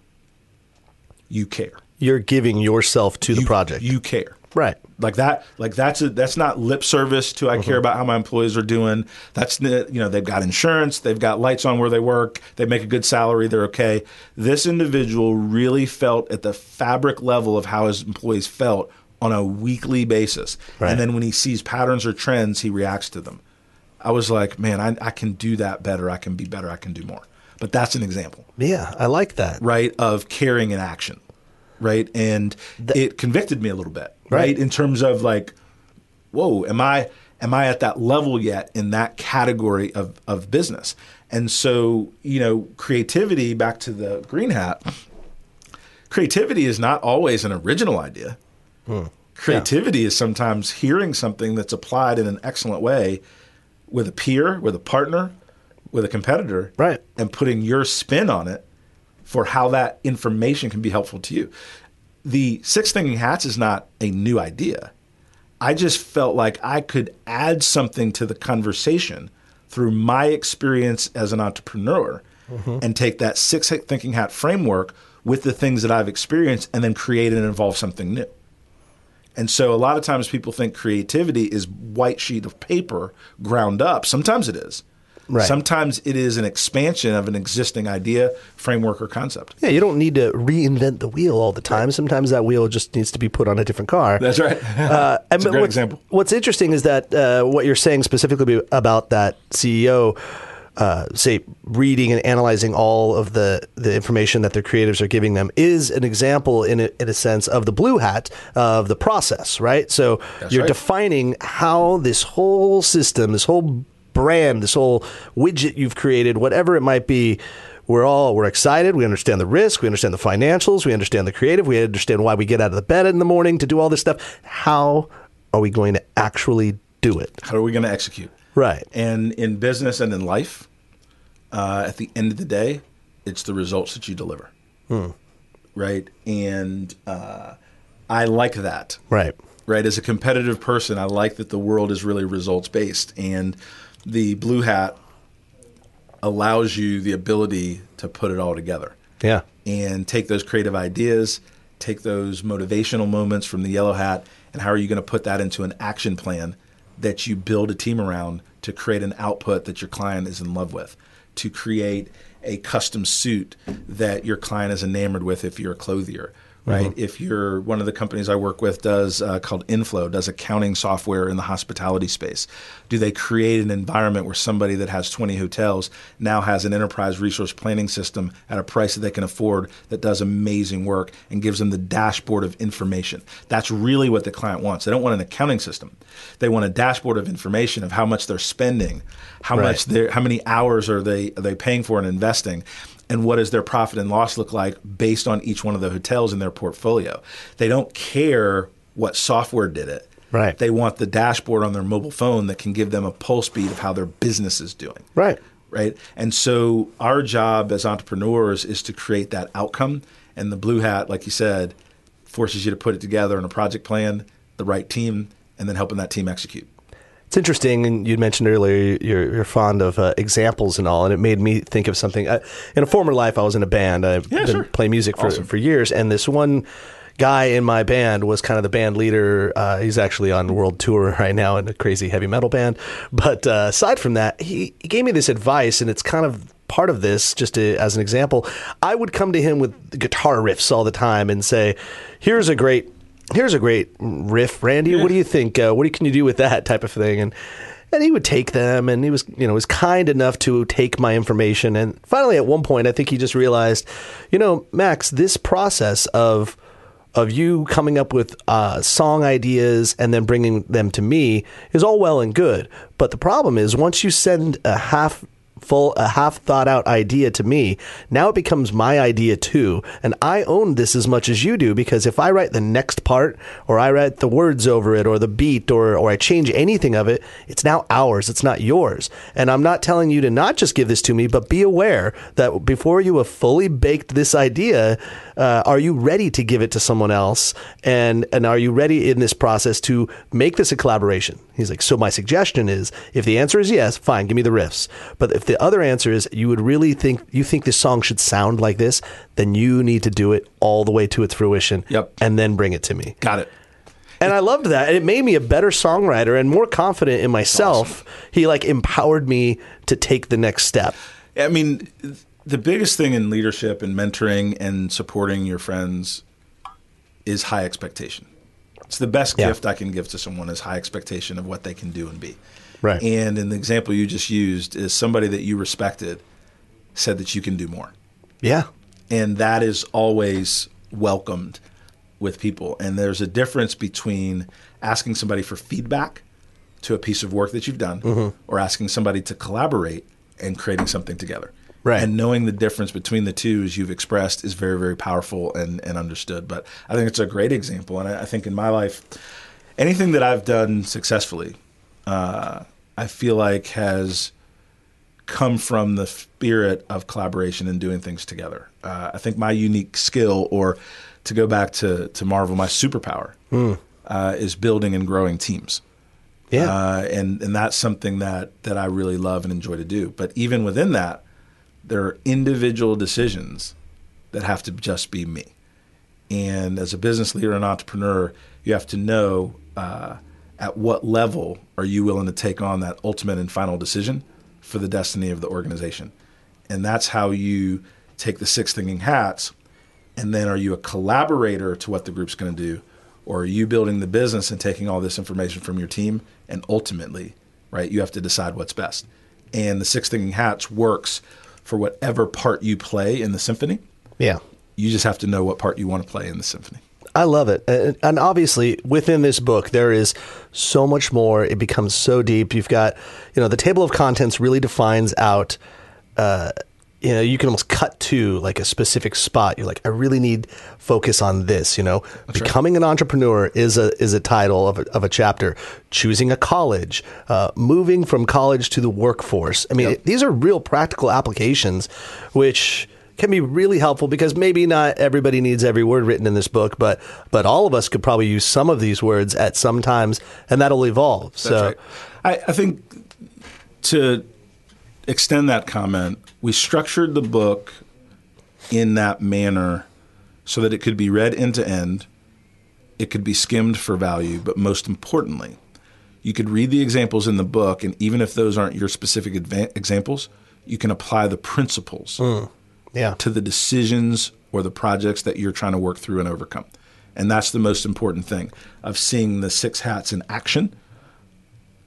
you care. You're giving yourself to the You- project, You care. right? Like that, like that's a, that's not lip service to I mm-hmm. care about how my employees are doing. That's you know they've got insurance, they've got lights on where they work, they make a good salary, they're okay. This individual really felt at the fabric level of how his employees felt on a weekly basis, Right. and then when he sees patterns or trends, he reacts to them. I was like, man, I, I can do that better. I can be better. I can do more. But that's an example Yeah, I like that. right of caring in action right and it convicted me a little bit right? Right. in terms of like whoa am i am i at that level yet in that category of of business and so you know creativity back to the green hat creativity is not always an original idea hmm. creativity is sometimes hearing something that's applied in an excellent way with a peer with a partner with a competitor Right. and putting your spin on it for how that information can be helpful to you. The six thinking hats is not a new idea. I just felt like I could add something to the conversation through my experience as an entrepreneur mm-hmm. and take that six thinking hat framework with the things that I've experienced and then create and evolve something new. And so a lot of times people think creativity is white sheet of paper ground up. Sometimes it is. Right. Sometimes it is an expansion of an existing idea, framework, or concept. Yeah, you don't need to reinvent the wheel all the time. Sometimes that wheel just needs to be put on a different car. That's right. Uh, That's a great what's, example. What's interesting is that uh, what you're saying specifically about that CEO, uh, say reading and analyzing all of the the information that their creatives are giving them, is an example in a, in a sense of the blue hat of the process, right? So That's you're right. defining how this whole system, this whole brand, this whole widget you've created, whatever it might be. We're all we're excited. We understand the risk. We understand the financials. We understand the creative. We understand why we get out of the bed in the morning to do all this stuff. How are we going to actually do it? How are we going to execute? Right. And in business and in life, uh, at the end of the day, it's the results that you deliver. Right. And uh, I like that. Right. right? As a competitive person, I like that the world is really results based, and the blue hat allows you the ability to put it all together Yeah. and take those creative ideas, take those motivational moments from the yellow hat, and how are you going to put that into an action plan that you build a team around to create an output that your client is in love with, to create a custom suit that your client is enamored with if you're a clothier. Right. If you're one of the companies I work with does uh, called Inn-Flow does accounting software in the hospitality space. Do they create an environment where somebody that has 20 hotels now has an enterprise resource planning system at a price that they can afford that does amazing work and gives them the dashboard of information? That's really what the client wants. They don't want an accounting system. They want a dashboard of information of how much they're spending, how Right. much they're, how many hours are they are they paying for and investing, and what does their profit and loss look like based on each one of the hotels in their portfolio. They don't care what software did it. Right. They want the dashboard on their mobile phone that can give them a pulse beat of how their business is doing. Right. Right. And so our job as entrepreneurs is to create that outcome. And the blue hat, like you said, forces you to put it together in a project plan, the right team, and then helping that team execute. It's interesting, and you mentioned earlier you're, you're fond of uh, examples and all, and it made me think of something. I, in a former life, I was in a band. I've Yeah, been sure. playing music for, Awesome. for years, and this one guy in my band was kind of the band leader. Uh, he's actually on world tour right now in a crazy heavy metal band. But uh, aside from that, he, he gave me this advice, and it's kind of part of this, just to, as an example. I would come to him with guitar riffs all the time and say, "Here's a great." Here's a great riff, Randy. What do you think? Uh, what can you do with that type of thing? And and he would take them and he was you know was kind enough to take my information and finally at one point i think he just realized you know max this process of of you coming up with uh, song ideas and then bringing them to me is all well and good but the problem is once you send a half full a half thought out idea to me. Now it becomes my idea too. And i own this as much as you do because if i write the next part or i write the words over it or the beat or or i change anything of it it's now ours. It's not yours. And i'm not telling you to not just give this to me but be aware that before you have fully baked this idea uh, are you ready to give it to someone else and and are you ready in this process to make this a collaboration he's like so my suggestion is if the answer is yes fine give me the riffs but if the other answer is you would really think you think this song should sound like this then you need to do it all the way to its fruition Yep. and then bring it to me Got it. and I loved that. And it made me a better songwriter and more confident in myself. He like empowered me to take the next step. I mean, the biggest thing in leadership and mentoring and supporting your friends is high expectation. It's the best Yeah. gift I can give to someone is high expectation of what they can do and be. Right. And in the example you just used is somebody that you respected said that you can do more. Yeah. and that is always welcomed with people. And there's a difference between asking somebody for feedback to a piece of work that you've done, Mm-hmm. or asking somebody to collaborate and creating something together. Right. And knowing the difference between the two, as you've expressed, is very, very powerful and, and understood. But I think it's a great example. And I, I think in my life, anything that I've done successfully, uh, I feel like has come from the spirit of collaboration and doing things together. Uh, I think my unique skill, or to go back to, to Marvel, my superpower uh, is building and growing teams. Yeah. Uh, and, and that's something that, that I really love and enjoy to do. But even within that, there are individual decisions that have to just be me. And as a business leader and entrepreneur, you have to know uh, at what level are you willing to take on that ultimate and final decision for the destiny of the organization. And that's how you take the six thinking hats. And then are you a collaborator to what the group's going to do? Or are you building the business and taking all this information from your team? And ultimately, right, you have to decide what's best. And the six thinking hats works for whatever part you play in the symphony. yeah. You just have to know what part you want to play in the symphony. I love it. And, and obviously, within this book, there is so much more. It becomes so deep. You've got, you know, the table of contents really defines out, uh, you know, you can almost cut to like a specific spot. You're like, I really need focus on this, you know. Becoming an entrepreneur is a is a title of a, of a chapter. Choosing a college, uh, moving from college to the workforce. I mean, these are real practical applications, which can be really helpful because maybe not everybody needs every word written in this book, but but all of us could probably use some of these words at some times, and that'll evolve. That's so, right. I, I think to extend that comment, we structured the book in that manner so that it could be read end to end, it could be skimmed for value, but most importantly, you could read the examples in the book, and even if those aren't your specific adva- examples, you can apply the principles hmm. yeah, to the decisions or the projects that you're trying to work through and overcome. And that's the most important thing of seeing the six hats in action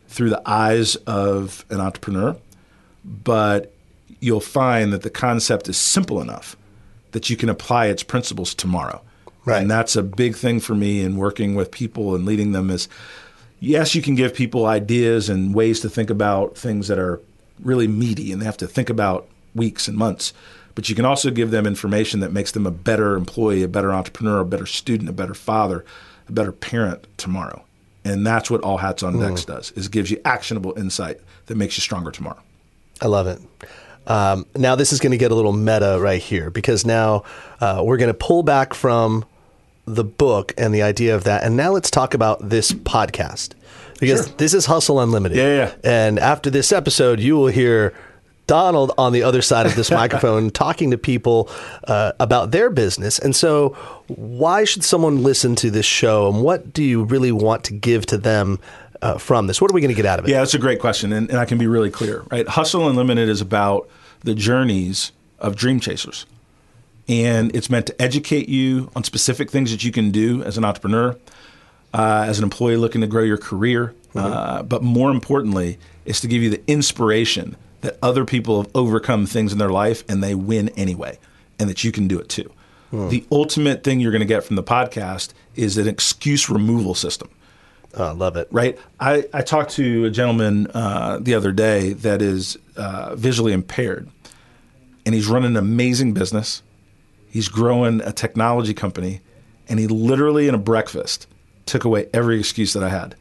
through the eyes of an entrepreneur. But you'll find that the concept is simple enough that you can apply its principles tomorrow. Right. And that's a big thing for me in working with people and leading them is yes, you can give people ideas and ways to think about things that are really meaty and they have to think about weeks and months. But you can also give them information that makes them a better employee, a better entrepreneur, a better student, a better father, a better parent tomorrow. And that's what All Hats on Decks mm. does, is gives you actionable insight that makes you stronger tomorrow. I love it. Um, now this is going to get a little meta right here because now uh, we're going to pull back from the book and the idea of that, and now let's talk about this podcast because this is Hustle Unlimited. Yeah, yeah. And after this episode, you will hear Donald on the other side of this microphone talking to people uh, about their business. And so, why should someone listen to this show, and what do you really want to give to them uh, from this? What are we going to get out of it? Yeah, that's a great question, and, and I can be really clear. Right, Hustle Unlimited is about the journeys of dream chasers, and it's meant to educate you on specific things that you can do as an entrepreneur, uh, as an employee looking to grow your career. Uh, but more importantly, is to give you the inspiration that other people have overcome things in their life and they win anyway, and that you can do it too. The ultimate thing you're going to get from the podcast is an excuse removal system I love it. right? I, I talked to a gentleman uh, the other day that is uh, visually impaired, and he's running an amazing business. He's growing a technology company, and he literally, in a breakfast, took away every excuse that I had.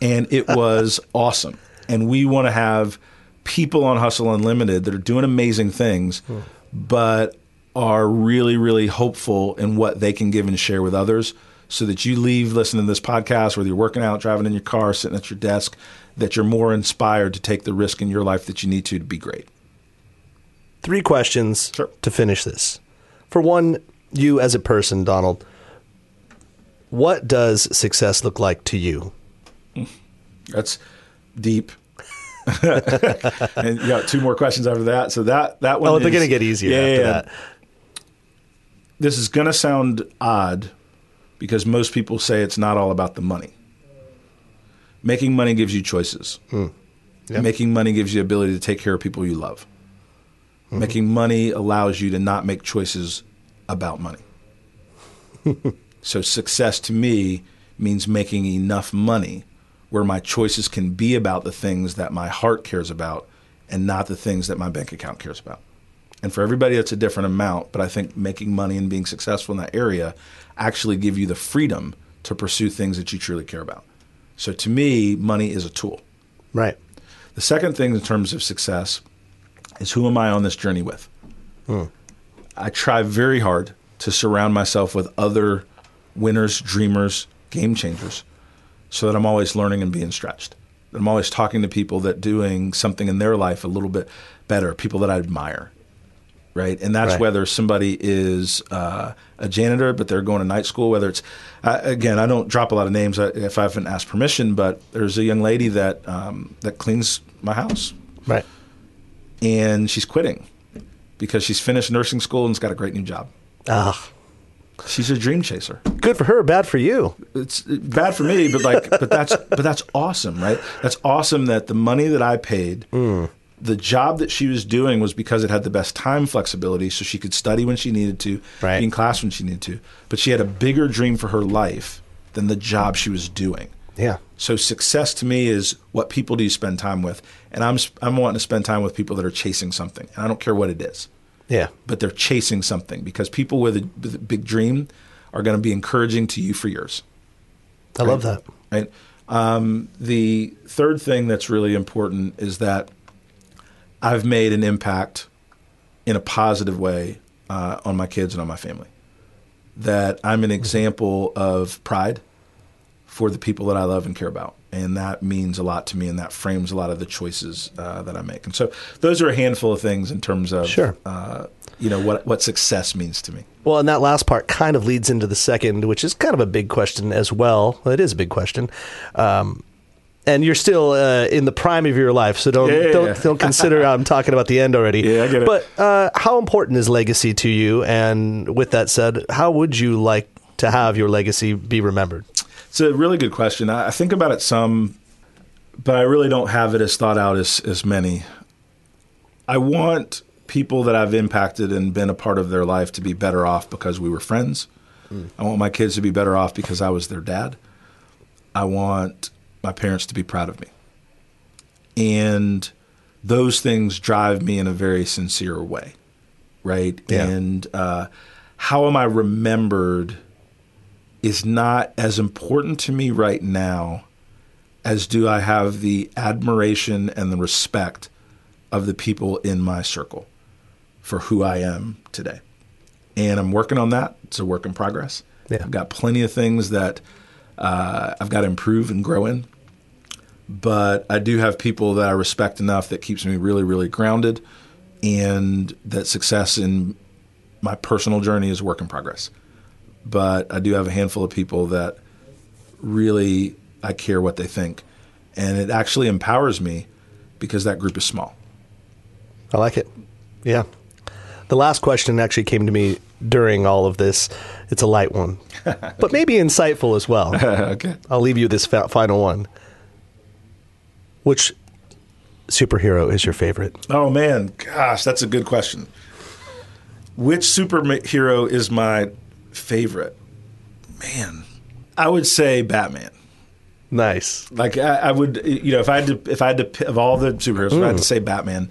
And it was awesome. And we want to have people on Hustle Unlimited that are doing amazing things, but are really, really hopeful in what they can give and share with others so that you leave listening to this podcast, whether you're working out, driving in your car, sitting at your desk, that you're more inspired to take the risk in your life that you need to to be great. Three questions Sure. to finish this. For one, you as a person, Donald, what does success look like to you? That's deep. and you got two more questions after that. So that that one. Oh, they're going to get easier Yeah, after yeah, yeah. This is going to sound odd because most people say it's not all about the money. Making money gives you choices. Hmm. Yeah. Making money gives you the ability to take care of people you love. Hmm. Making money allows you to not make choices about money. so success to me means making enough money where my choices can be about the things that my heart cares about and not the things that my bank account cares about. And for everybody, it's a different amount. But I think making money and being successful in that area actually give you the freedom to pursue things that you truly care about. So to me, money is a tool. Right. The second thing in terms of success is who am I on this journey with? Hmm. I try very hard to surround myself with other winners, dreamers, game changers so that I'm always learning and being stretched. That I'm always talking to people that doing something in their life a little bit better, people that I admire. Right. And that's Right. whether somebody is uh, a janitor, but they're going to night school, whether it's, uh, again, I don't drop a lot of names uh, if I haven't asked permission, but there's a young lady that, um, that cleans my house Right. and she's quitting because she's finished nursing school and's got a great new job. Ah, She's a dream chaser. good for her, bad for you. It's bad for me, but like, but that's but that's awesome, right? That's awesome that the money that I paid, the job that she was doing was because it had the best time flexibility, so she could study when she needed to, Right. be in class when she needed to. But she had a bigger dream for her life than the job she was doing. Yeah. So success to me is what people do you spend time with, and I'm I'm wanting to spend time with people that are chasing something, and I don't care what it is Yeah. but they're chasing something because people with a, with a big dream are going to be encouraging to you for yours. I love that. Right. Um, the third thing that's really important is that I've made an impact in a positive way uh, on my kids and on my family. That I'm an example of pride for the people that I love and care about. And that means a lot to me, and that frames a lot of the choices uh, that I make. And so, those are a handful of things in terms of, Sure. uh, you know, what what success means to me. Well, and that last part kind of leads into the second, which is kind of a big question as well. Well, it is a big question. Um, and you're still uh, in the prime of your life, so don't Yeah, don't don't consider I'm talking about the end already. Yeah, I get it. But uh, how important is legacy to you? And with that said, how would you like to have your legacy be remembered? It's a really good question. I, I think about it some, but I really don't have it as thought out as, as many. I want people that I've impacted and been a part of their life to be better off because we were friends. I want my kids to be better off because I was their dad. I want my parents to be proud of me. And those things drive me in a very sincere way, right? Yeah. And uh, how am I remembered is not as important to me right now as do I have the admiration and the respect of the people in my circle for who I am today. And I'm working on that. It's a work in progress. Yeah. I've got plenty of things that uh, I've got to improve and grow in. But I do have people that I respect enough that keeps me really, really grounded, and that success in my personal journey is work in progress. But I do have a handful of people that really I care what they think, and it actually empowers me because that group is small. I like it. Yeah. The last question actually came to me during all of this. It's a light one, but maybe insightful as well. okay. I'll leave you this fa- final one. Which superhero is your favorite? Oh man, gosh, that's a good question. Which superhero is my favorite? Man, I would say Batman. Nice. Like I, I would, you know, if I had to, if I had to, of all the superheroes, if I had to mm. say Batman,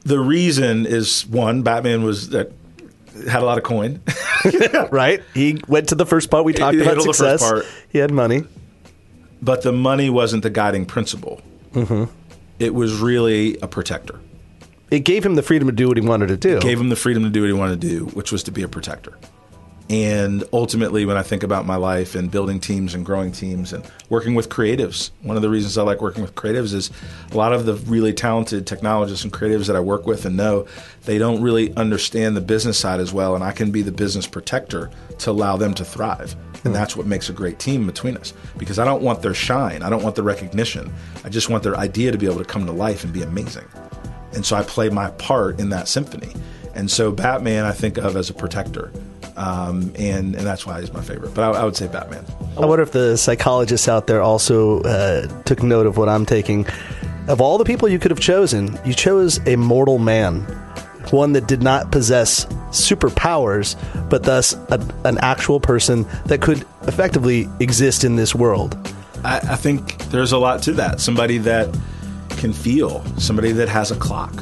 the reason is one, Batman was that had a lot of coin. Right? He went to the first part. We talked He about handled the first success. He had money. But the money wasn't the guiding principle. Mm-hmm. It was really a protector. It gave him the freedom to do what he wanted to do. It Gave him the freedom to do what he wanted to do, which was to be a protector. And ultimately, when I think about my life and building teams and growing teams and working with creatives, one of the reasons I like working with creatives is a lot of the really talented technologists and creatives that I work with and know they don't really understand the business side as well. And I can be the business protector to allow them to thrive. And that's what makes a great team between us because I don't want their shine, I don't want the recognition. I just want their idea to be able to come to life and be amazing. And so I play my part in that symphony. And so Batman, I think of as a protector. Um, and, and that's why he's my favorite. But I, I would say Batman. I wonder if the psychologists out there also uh, took note of what I'm taking. Of all the people you could have chosen, you chose a mortal man, one that did not possess superpowers, but thus a, an actual person that could effectively exist in this world. I, I think there's a lot to that. Somebody that can feel, somebody that has a clock,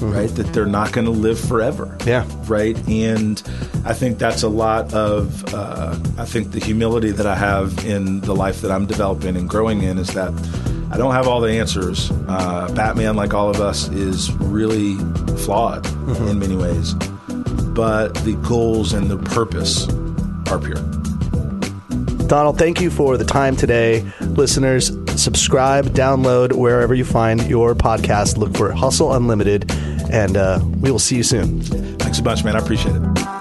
right? That they're not going to live forever. Yeah. Right. And I think that's a lot of, uh, I think the humility that I have in the life that I'm developing and growing in is that I don't have all the answers. Uh, Batman, like all of us, is really flawed in many ways. But the goals and the purpose are pure. Donald, thank you for the time today. Listeners, subscribe, download wherever you find your podcast. Look for Hustle Unlimited, and uh, we will see you soon. Thanks a bunch, man. I appreciate it.